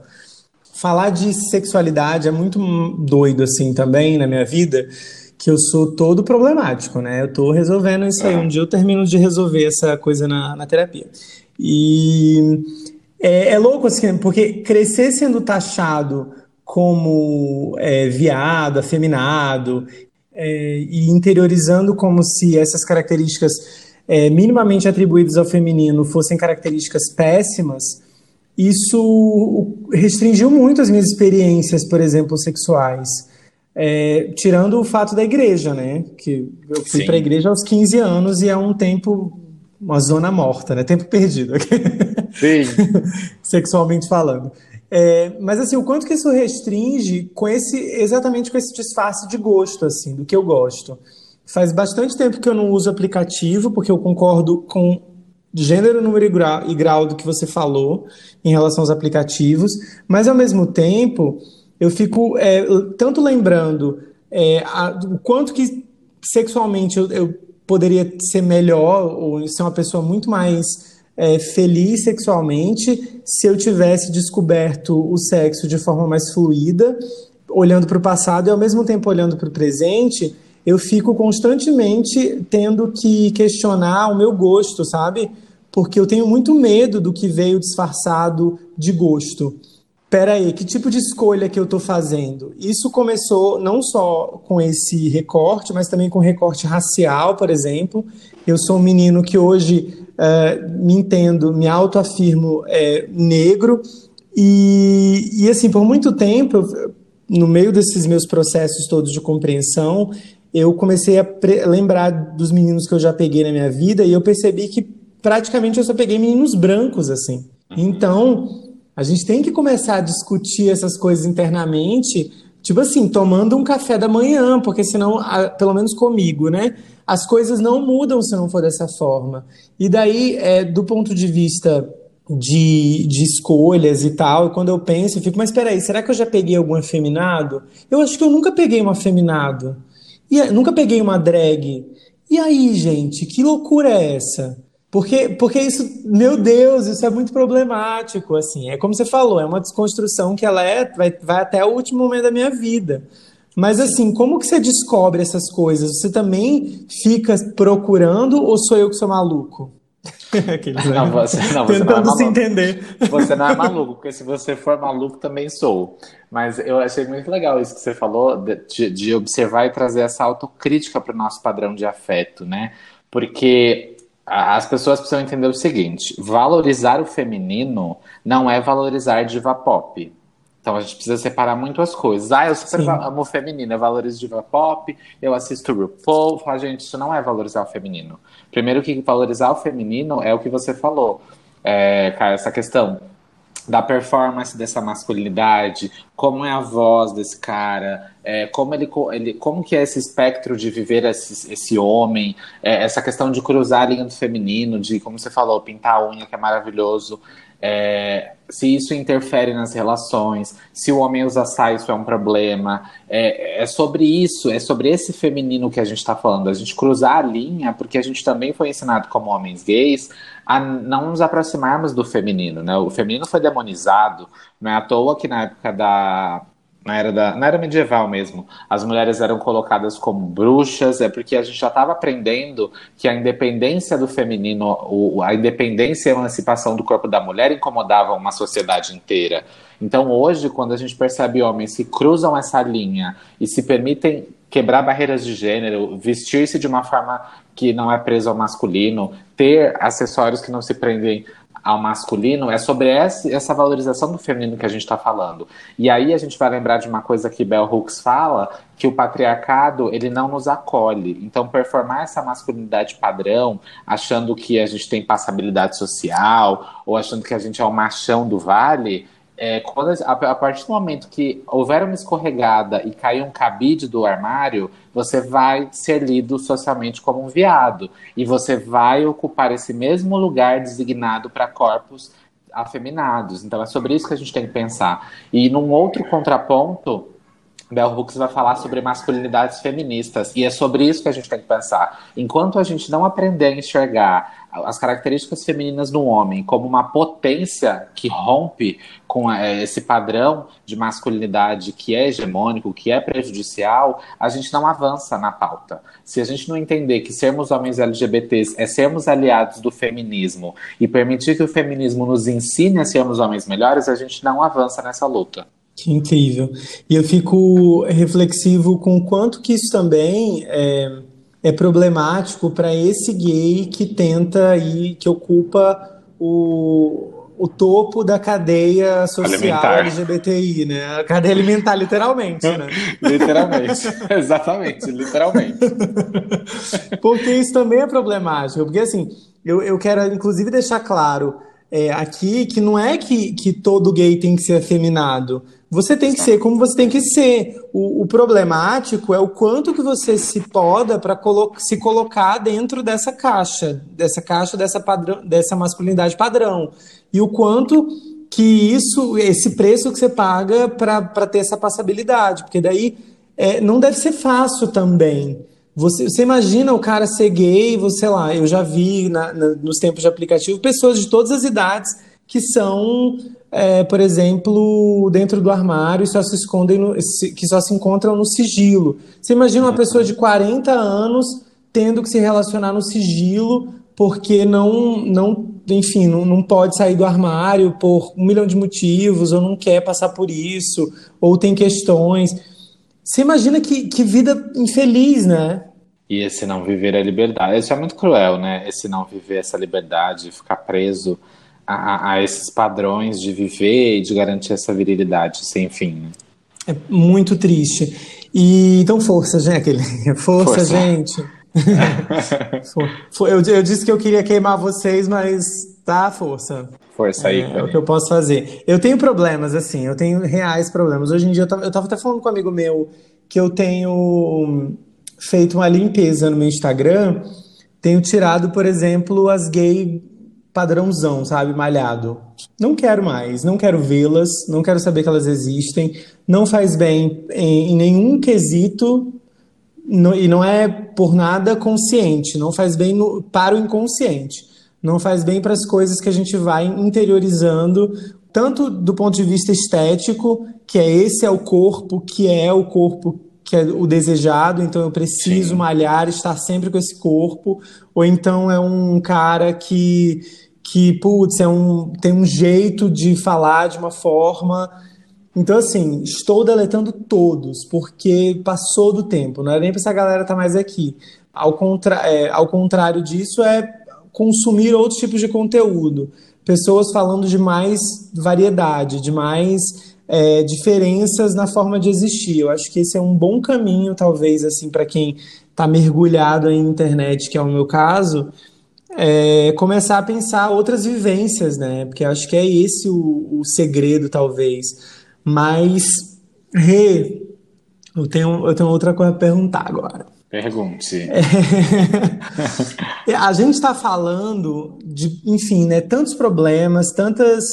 falar de sexualidade é muito doido assim também na minha vida, que eu sou todo problemático, né? Eu tô resolvendo isso aí. Um dia eu termino de resolver essa coisa na, na terapia. E é, é louco assim, porque crescer sendo taxado como é, viado, afeminado, é, e interiorizando como se essas características é, minimamente atribuídas ao feminino fossem características péssimas, isso restringiu muito as minhas experiências, por exemplo, sexuais. É, tirando o fato da igreja, né? Que eu fui para a igreja aos 15 anos e é um tempo, uma zona morta, né? Tempo perdido. Sim. Sexualmente falando. É, mas assim, o quanto que isso restringe com esse, exatamente com esse disfarce de gosto, assim, do que eu gosto. Faz bastante tempo que eu não uso aplicativo, porque eu concordo com gênero, número e grau, do que você falou em relação aos aplicativos, mas ao mesmo tempo eu fico é, tanto lembrando é, a, o quanto que sexualmente eu, eu, poderia ser melhor ou ser uma pessoa muito mais é, feliz sexualmente se eu tivesse descoberto o sexo de forma mais fluida, olhando para o passado e ao mesmo tempo olhando para o presente, eu fico constantemente tendo que questionar o meu gosto, sabe? Porque eu tenho muito medo do que veio disfarçado de gosto. Pera aí, que tipo de escolha que eu estou fazendo? Isso começou não só com esse recorte, mas também com recorte racial, por exemplo. Eu sou um menino que hoje uh, me entendo, me autoafirmo é, negro, e, e assim, por muito tempo, no meio desses meus processos todos de compreensão, eu comecei a lembrar dos meninos que eu já peguei na minha vida e eu percebi que praticamente eu só peguei meninos brancos, assim. Então, a gente tem que começar a discutir essas coisas internamente, tipo assim, tomando um café da manhã, porque senão, pelo menos comigo, né? As coisas não mudam se não for dessa forma. E daí, é, do ponto de vista de, de escolhas e tal, e quando eu penso, eu fico, mas peraí, será que eu já peguei algum afeminado? Eu acho que eu nunca peguei um afeminado. E nunca peguei uma drag. E aí, gente, que loucura é essa? Porque, porque isso, meu Deus, isso é muito problemático, assim. É como você falou, é uma desconstrução que ela é, vai, vai até o último momento da minha vida. Mas assim, como que você descobre essas coisas? Você também fica procurando ou sou eu que sou maluco? Aqueles, não, você, não, você Tentando não é se entender. Você não é maluco, porque se você for maluco, também sou. Mas eu achei muito legal isso que você falou, de, de observar e trazer essa autocrítica para o nosso padrão de afeto, né? Porque as pessoas precisam entender o seguinte: valorizar o feminino não é valorizar diva pop. Então a gente precisa separar muito as coisas. Ah, eu super amo o feminino, eu valorizo diva pop, eu assisto RuPaul. Fala, gente, isso não é valorizar o feminino. Primeiro que valorizar o feminino é o que você falou, é, cara, essa questão da performance dessa masculinidade, como é a voz desse cara, é, como ele, ele, como que é esse espectro de viver esse, esse homem, é, essa questão de cruzar a linha do feminino, de como você falou, pintar a unha que é maravilhoso, é, se isso interfere nas relações, se o homem usa saia, isso é um problema. É, é sobre isso, é sobre esse feminino que a gente está falando. A gente cruzar a linha, porque a gente também foi ensinado como homens gays a não nos aproximarmos do feminino. Né? O feminino foi demonizado, não é à toa que na época da na era, da, na era medieval mesmo, as mulheres eram colocadas como bruxas, é porque a gente já estava aprendendo que a independência do feminino, o, a independência e a emancipação do corpo da mulher incomodavam uma sociedade inteira. Então hoje, quando a gente percebe homens que cruzam essa linha e se permitem quebrar barreiras de gênero, vestir-se de uma forma que não é preso ao masculino, ter acessórios que não se prendem ao masculino, é sobre essa valorização do feminino que a gente está falando. E aí a gente vai lembrar de uma coisa que Bell Hooks fala, que o patriarcado ele não nos acolhe. Então, performar essa masculinidade padrão, achando que a gente tem passabilidade social, ou achando que a gente é o machão do vale, é, quando, a, a, partir do momento que houver uma escorregada e cair um cabide do armário, você vai ser lido socialmente como um viado. E você vai ocupar esse mesmo lugar designado para corpos afeminados. Então é sobre isso que a gente tem que pensar. E num outro contraponto, Bell Hooks vai falar sobre masculinidades feministas. E é sobre isso que a gente tem que pensar. Enquanto a gente não aprender a enxergar as características femininas no homem como uma potência que rompe com é, esse padrão de masculinidade que é hegemônico, que é prejudicial, a gente não avança na pauta. Se a gente não entender que sermos homens LGBTs é sermos aliados do feminismo e permitir que o feminismo nos ensine a sermos homens melhores, a gente não avança nessa luta. Que incrível. E eu fico reflexivo com o quanto que isso também é, é problemático para esse gay que tenta e que ocupa o, o topo da cadeia social alimentar. LGBTI, né? A cadeia alimentar, literalmente, né? literalmente. Exatamente, literalmente. porque isso também é problemático. Porque, assim, eu, eu quero, inclusive, deixar claro é, aqui que não é que, que todo gay tem que ser afeminado. Você tem que ser como você tem que ser. O, o problemático é o quanto que você se poda para colo se colocar dentro dessa caixa, dessa caixa dessa, padrão, dessa masculinidade padrão. E o quanto que isso, esse preço que você paga para ter essa passabilidade. Porque daí é, não deve ser fácil também. Você, você, imagina o cara ser gay, você, sei lá, eu já vi na, na, nos tempos de aplicativo pessoas de todas as idades que são, é, por exemplo, dentro do armário e só se escondem, no, que só se encontram no sigilo. Você imagina uma pessoa de 40 anos tendo que se relacionar no sigilo porque não, não enfim, não, não pode sair do armário por um milhão de motivos, ou não quer passar por isso, ou tem questões. Você imagina que, que vida infeliz, né? E esse não viver a liberdade. Isso é muito cruel, né? Esse não viver essa liberdade, ficar preso a, a esses padrões de viver e de garantir essa virilidade sem fim. Né? É muito triste. E então, força, gente. Força, força. gente. eu, eu disse que eu queria queimar vocês, mas tá, força. Força aí. É, é, o que eu posso fazer. Eu tenho problemas, assim, eu tenho reais problemas. Hoje em dia, eu tava, eu tava até falando com um amigo meu que eu tenho feito uma limpeza no meu Instagram, tenho tirado, por exemplo, as gay padrãozão, sabe, malhado. Não quero mais, não quero vê-las, não quero saber que elas existem, não faz bem em, em nenhum quesito no, e não é por nada consciente, não faz bem no, para o inconsciente não faz bem para as coisas que a gente vai interiorizando, tanto do ponto de vista estético, que é esse é o corpo, que é o corpo que é o desejado, então eu preciso Sim. malhar, estar sempre com esse corpo, ou então é um cara que que putz, é um, tem um jeito de falar de uma forma. Então, assim, estou deletando todos, porque passou do tempo, não é nem para essa galera tá mais aqui. Ao, contra é, ao contrário disso, é consumir outros tipos de conteúdo. Pessoas falando de mais variedade, de mais é, diferenças na forma de existir. Eu acho que esse é um bom caminho, talvez, assim, para quem está mergulhado em internet, que é o meu caso, é, começar a pensar outras vivências, né? Porque acho que é esse o, o segredo, talvez. Mas, Rê, eu tenho, eu tenho outra coisa a perguntar agora. Pergunte. É, a gente está falando de, enfim, né, tantos problemas, tantas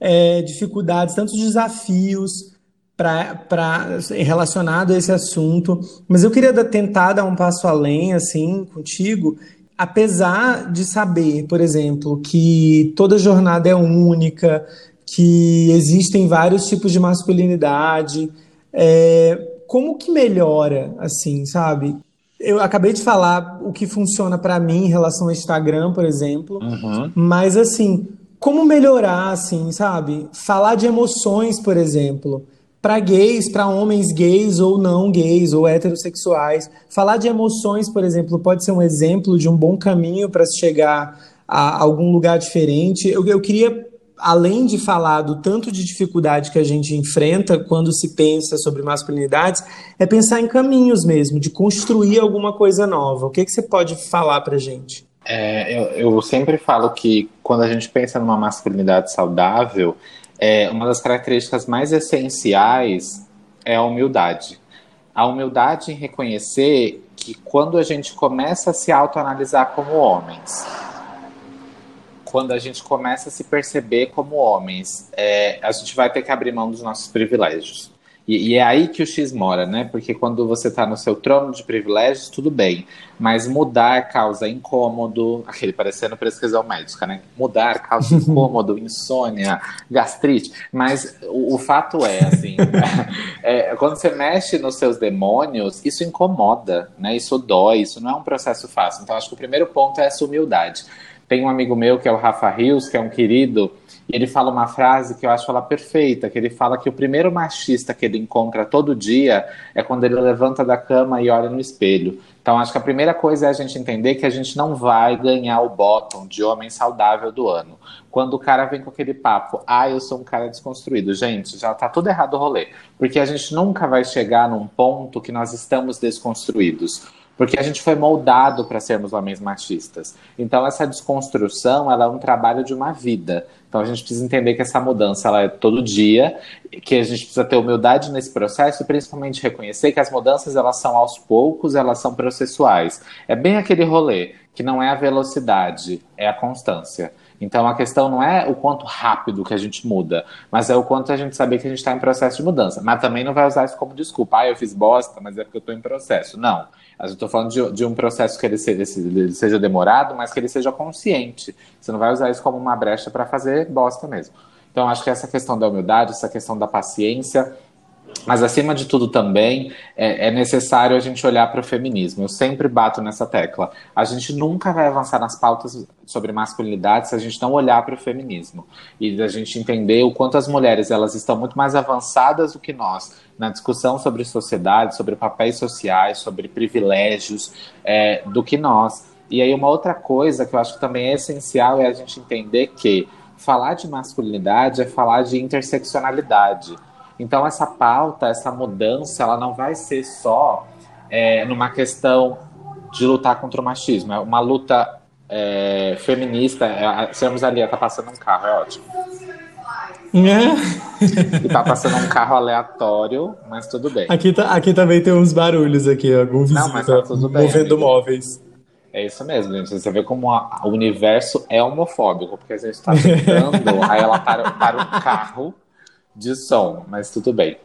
é, dificuldades, tantos desafios para relacionado a esse assunto, mas eu queria tentar dar um passo além, assim, contigo, apesar de saber, por exemplo, que toda jornada é única, que existem vários tipos de masculinidade, é, como que melhora, assim, sabe? Eu acabei de falar o que funciona para mim em relação ao Instagram, por exemplo, Uhum. mas assim, como melhorar, assim, sabe? Falar de emoções, por exemplo, para gays, para homens gays ou não gays ou heterossexuais. Falar de emoções, por exemplo, pode ser um exemplo de um bom caminho para chegar a algum lugar diferente. Eu, eu queria, além de falar do tanto de dificuldade que a gente enfrenta quando se pensa sobre masculinidades, é pensar em caminhos mesmo, de construir alguma coisa nova. O que, que você pode falar para gente? É, eu, eu sempre falo que quando a gente pensa numa masculinidade saudável, é, uma das características mais essenciais é a humildade. A humildade em reconhecer que quando a gente começa a se autoanalisar como homens, quando a gente começa a se perceber como homens, é, a gente vai ter que abrir mão dos nossos privilégios. E, e é aí que o X mora, né? Porque quando você está no seu trono de privilégios, tudo bem. Mas mudar causa incômodo, aquele parecendo prescrição médica, né? Mudar causa incômodo, insônia, gastrite. Mas o, o fato é, assim, é, quando você mexe nos seus demônios, isso incomoda, né? Isso dói, isso não é um processo fácil. Então, acho que o primeiro ponto é essa humildade. Tem um amigo meu que é o Rafa Rios, que é um querido, e ele fala uma frase que eu acho ela perfeita, que ele fala que o primeiro machista que ele encontra todo dia é quando ele levanta da cama e olha no espelho. Então acho que a primeira coisa é a gente entender que a gente não vai ganhar o bottom de homem saudável do ano. Quando o cara vem com aquele papo, ah, eu sou um cara desconstruído. Gente, já tá tudo errado o rolê. Porque a gente nunca vai chegar num ponto que nós estamos desconstruídos. Porque a gente foi moldado para sermos homens machistas. Então, essa desconstrução ela é um trabalho de uma vida. Então, a gente precisa entender que essa mudança ela é todo dia, que a gente precisa ter humildade nesse processo e principalmente reconhecer que as mudanças elas são aos poucos, elas são processuais. É bem aquele rolê que não é a velocidade, é a constância. Então a questão não é o quanto rápido que a gente muda, mas é o quanto a gente saber que a gente está em processo de mudança. Mas também não vai usar isso como desculpa. Ah, eu fiz bosta, mas é porque eu estou em processo. Não. Eu estou falando de, de, um processo que ele seja, ele seja, demorado, mas que ele seja consciente. Você não vai usar isso como uma brecha para fazer bosta mesmo. Então, acho que essa questão da humildade, essa questão da paciência, mas, acima de tudo, também é, é necessário a gente olhar para o feminismo. Eu sempre bato nessa tecla. A gente nunca vai avançar nas pautas sobre masculinidade se a gente não olhar para o feminismo. E a gente entender o quanto as mulheres elas estão muito mais avançadas do que nós na discussão sobre sociedade, sobre papéis sociais, sobre privilégios, é, do que nós. E aí, uma outra coisa que eu acho que também é essencial é a gente entender que falar de masculinidade é falar de interseccionalidade. Então, essa pauta, essa mudança, ela não vai ser só é, numa questão de lutar contra o machismo. É uma luta é, feminista. É, sermos ali, tá passando um carro, é ótimo. E tá passando um carro aleatório, mas tudo bem. Aqui, tá, aqui também tem uns barulhos aqui, algum vizinho Não, mas tá tudo bem, movendo amigo. móveis. É isso mesmo, gente. Você vê como a- o universo é homofóbico, porque a gente está tentando, aí ela para, para um carro de som, mas tudo bem.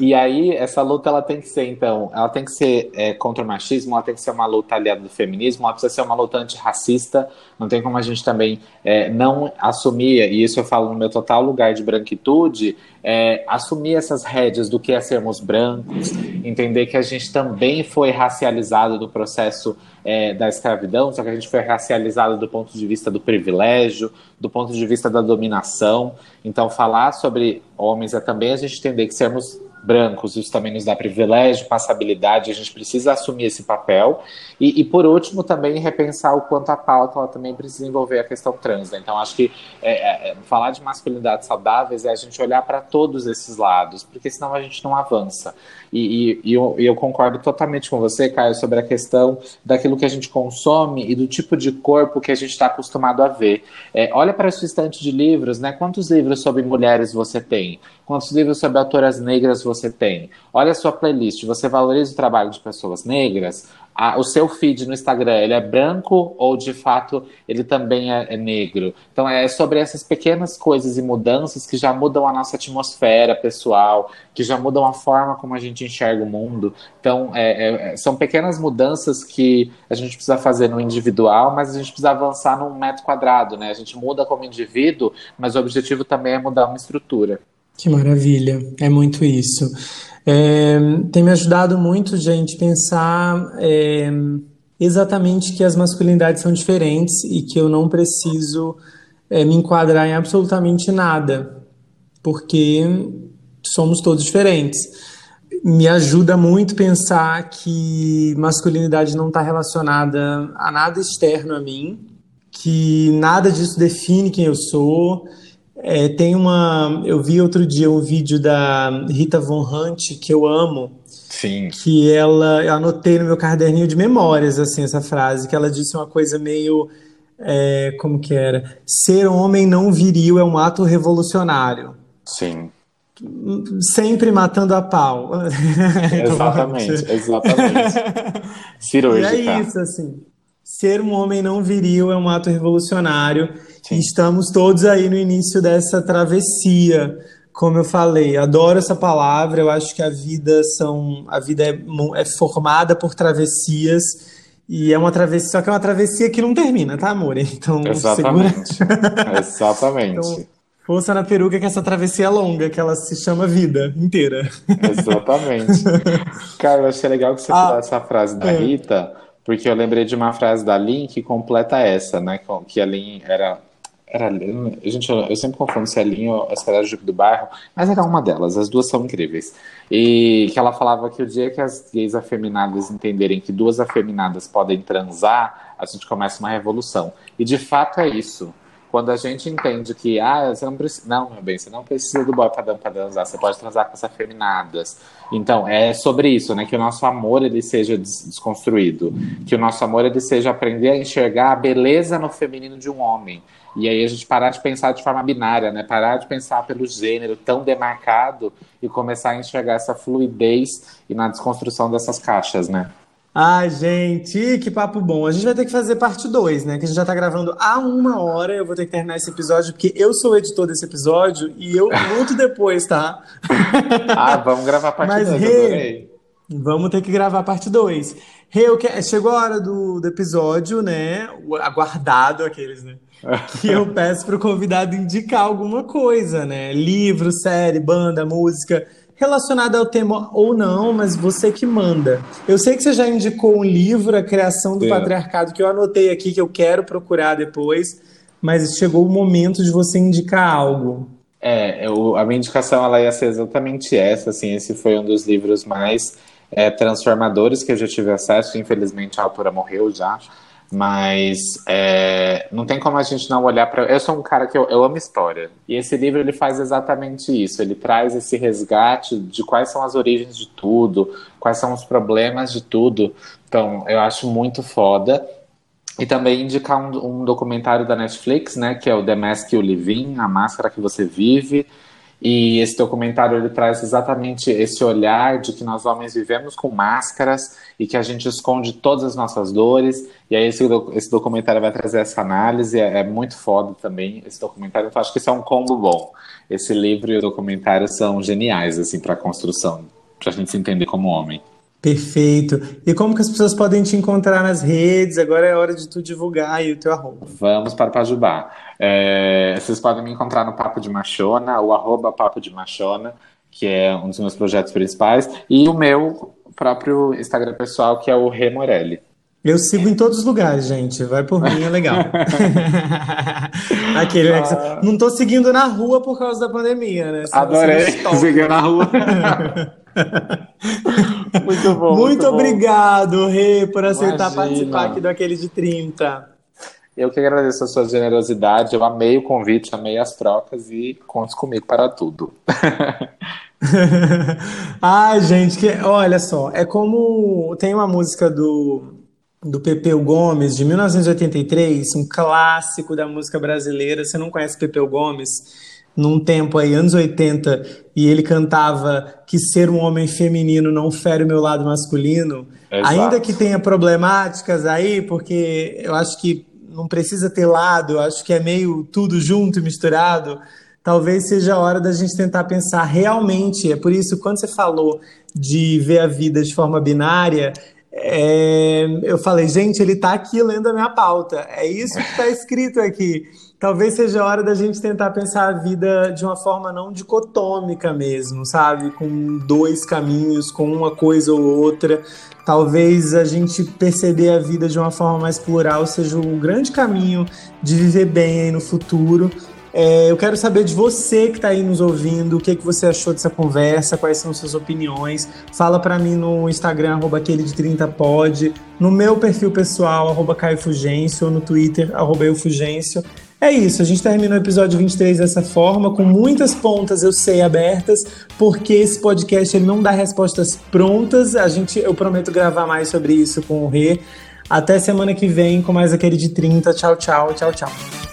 E aí, essa luta ela tem que ser, então, ela tem que ser é, contra o machismo, ela tem que ser uma luta aliada do feminismo, ela precisa ser uma luta antirracista, não tem como a gente também é, não assumir, e isso eu falo no meu total lugar de branquitude, é, assumir essas rédeas do que é sermos brancos, entender que a gente também foi racializado no processo é, da escravidão, só que a gente foi racializado do ponto de vista do privilégio, do ponto de vista da dominação. Então, falar sobre homens é também a gente entender que sermos brancos, isso também nos dá privilégio, passabilidade, a gente precisa assumir esse papel. E, e, por último, também repensar o quanto a pauta ela também precisa envolver a questão trans. Né? Então, acho que é, é, falar de masculinidades saudáveis é a gente olhar para todos esses lados, porque senão a gente não avança. E, e, e, eu, eu, concordo totalmente com você, Caio, sobre a questão daquilo que a gente consome e do tipo de corpo que a gente está acostumado a ver. É, olha para a sua estante de livros, né? Quantos livros sobre mulheres você tem? Quantos livros sobre autoras negras você tem? Olha a sua playlist. Você valoriza o trabalho de pessoas negras? A, o seu feed no Instagram, ele é branco ou de fato ele também é, é, negro? Então é sobre essas pequenas coisas e mudanças que já mudam a nossa atmosfera pessoal, que já mudam a forma como a gente enxerga o mundo. Então é, é, é são pequenas mudanças que a gente precisa fazer no individual, mas a gente precisa avançar num metro quadrado, né? A gente muda como indivíduo, mas o objetivo também é mudar uma estrutura. Que maravilha, é muito isso. É, tem me ajudado muito, gente, pensar é, exatamente que as masculinidades são diferentes e que eu não preciso é, me enquadrar em absolutamente nada, porque somos todos diferentes. Me ajuda muito pensar que masculinidade não está relacionada a nada externo a mim, que nada disso define quem eu sou é, tem uma. Eu vi outro dia um vídeo da Rita Von Hunt que eu amo. Sim. Que ela. Eu anotei no meu caderninho de memórias, assim, essa frase, que ela disse uma coisa meio. É, como que era? Ser homem não viril é um ato revolucionário. Sim. Sempre matando a pau. Exatamente, exatamente. Cirúrgica. E é isso, assim. Ser um homem não viril é um ato revolucionário. Sim. E estamos todos aí no início dessa travessia. Como eu falei, adoro essa palavra. Eu acho que a vida são a vida é, é formada por travessias e é uma travessia, só que é uma travessia que não termina, tá, amor? Então, Exatamente. Segura... Exatamente. Então, força na peruca que essa travessia é longa, que ela se chama vida inteira. Exatamente. Cara, eu achei legal que você ah, essa frase da é. Rita, porque eu lembrei de uma frase da Lin que completa essa, né? Que a Lin era. Era gente, eu sempre confundo se é Lin ou se era Jupe do Bairro, mas era uma delas, as duas são incríveis. E que ela falava que o dia que as gays afeminadas entenderem que duas afeminadas podem transar, a gente começa uma revolução. E de fato é isso. Quando a gente entende que, ah, você não precisa. Não, meu bem, você não precisa do boy para transar, você pode transar com as afeminadas. Então, é sobre isso, né? Que o nosso amor ele seja desconstruído. Que o nosso amor ele seja aprender a enxergar a beleza no feminino de um homem. E aí a gente parar de pensar de forma binária, né? Parar de pensar pelo gênero tão demarcado e começar a enxergar essa fluidez e na desconstrução dessas caixas, né? Ai, gente, que papo bom. A gente vai ter que fazer parte 2, né? Que a gente já tá gravando há uma hora. Eu vou ter que terminar esse episódio, porque eu sou o editor desse episódio e eu luto depois, tá? ah, vamos gravar parte 2, adorei. Vamos ter que gravar parte 2. Rê, chegou a hora do, do episódio, né? O aguardado aqueles, né? Que eu peço pro convidado indicar alguma coisa, né? Livro, série, banda, música relacionada ao tema ou não, mas você que manda. Eu sei que você já indicou um livro, A Criação do é. Patriarcado, que eu anotei aqui, que eu quero procurar depois, mas chegou o momento de você indicar algo. É, eu, a minha indicação ela ia ser exatamente essa, assim, esse foi um dos livros mais é, transformadores que eu já tive acesso, infelizmente a autora morreu já, mas é, não tem como a gente não olhar para. Eu sou um cara que eu, eu, amo história. E esse livro ele faz exatamente isso. Ele traz esse resgate de quais são as origens de tudo, quais são os problemas de tudo. Então, eu acho muito foda. E também indicar um, um documentário da Netflix, né, que é o The Mask You Live In, A Máscara que Você Vive e esse documentário ele traz exatamente esse olhar de que nós homens vivemos com máscaras e que a gente esconde todas as nossas dores. E aí esse, esse documentário vai trazer essa análise, é, é muito foda também esse documentário. Então acho que isso é um combo bom. Esse livro e o documentário são geniais assim para a construção, para a gente se entender como homem. Perfeito. E como que as pessoas podem te encontrar nas redes? Agora é hora de tu divulgar aí o teu arroba. Vamos para o Pajubá. É, vocês podem me encontrar no Papo de Machona, o arroba Papo de Machona, que é um dos meus projetos principais, e o meu próprio Instagram pessoal, que é o Rê Morelli. Eu sigo em todos os lugares, gente. Vai por mim, é legal. Aquele, né, ah. Não tô seguindo na rua por causa da pandemia, né? Senão Adorei seguir na rua. muito bom. Muito, muito obrigado, Rê, por aceitar Imagina. participar aqui do Aquele de 30. Eu que agradeço a sua generosidade. Eu amei o convite, amei as trocas e conte comigo para tudo. Ai, gente, que, olha só, é como tem uma música do do Pepeu Gomes, de 1983, um clássico da música brasileira. Você não conhece Pepeu Gomes? Num tempo aí, anos 80, e ele cantava que ser um homem feminino não fere o meu lado masculino. Exato. Ainda que tenha problemáticas aí, porque eu acho que não precisa ter lado, acho que é meio tudo junto e misturado. Talvez seja a hora da gente tentar pensar realmente. É por isso, quando você falou de ver a vida de forma binária, é, eu falei, gente, ele está aqui lendo a minha pauta. É isso que está escrito aqui. Talvez seja a hora da gente tentar pensar a vida de uma forma não dicotômica mesmo, sabe? Com dois caminhos, com uma coisa ou outra. Talvez a gente perceber a vida de uma forma mais plural seja o grande caminho de viver bem aí no futuro é, eu quero saber de você que está aí nos ouvindo, o que, que você achou dessa conversa, quais são suas opiniões. Fala para mim no Instagram, arroba aquele de 30pod, no meu perfil pessoal, arroba Caio Fugêncio, ou no Twitter, arroba Eufugêncio. É isso, a gente termina o episódio 23 dessa forma, com muitas pontas, eu sei, abertas, porque esse podcast ele não dá respostas prontas. A gente, eu prometo gravar mais sobre isso com o Rê. Até semana que vem com mais aquele de 30. Tchau, tchau, tchau, tchau.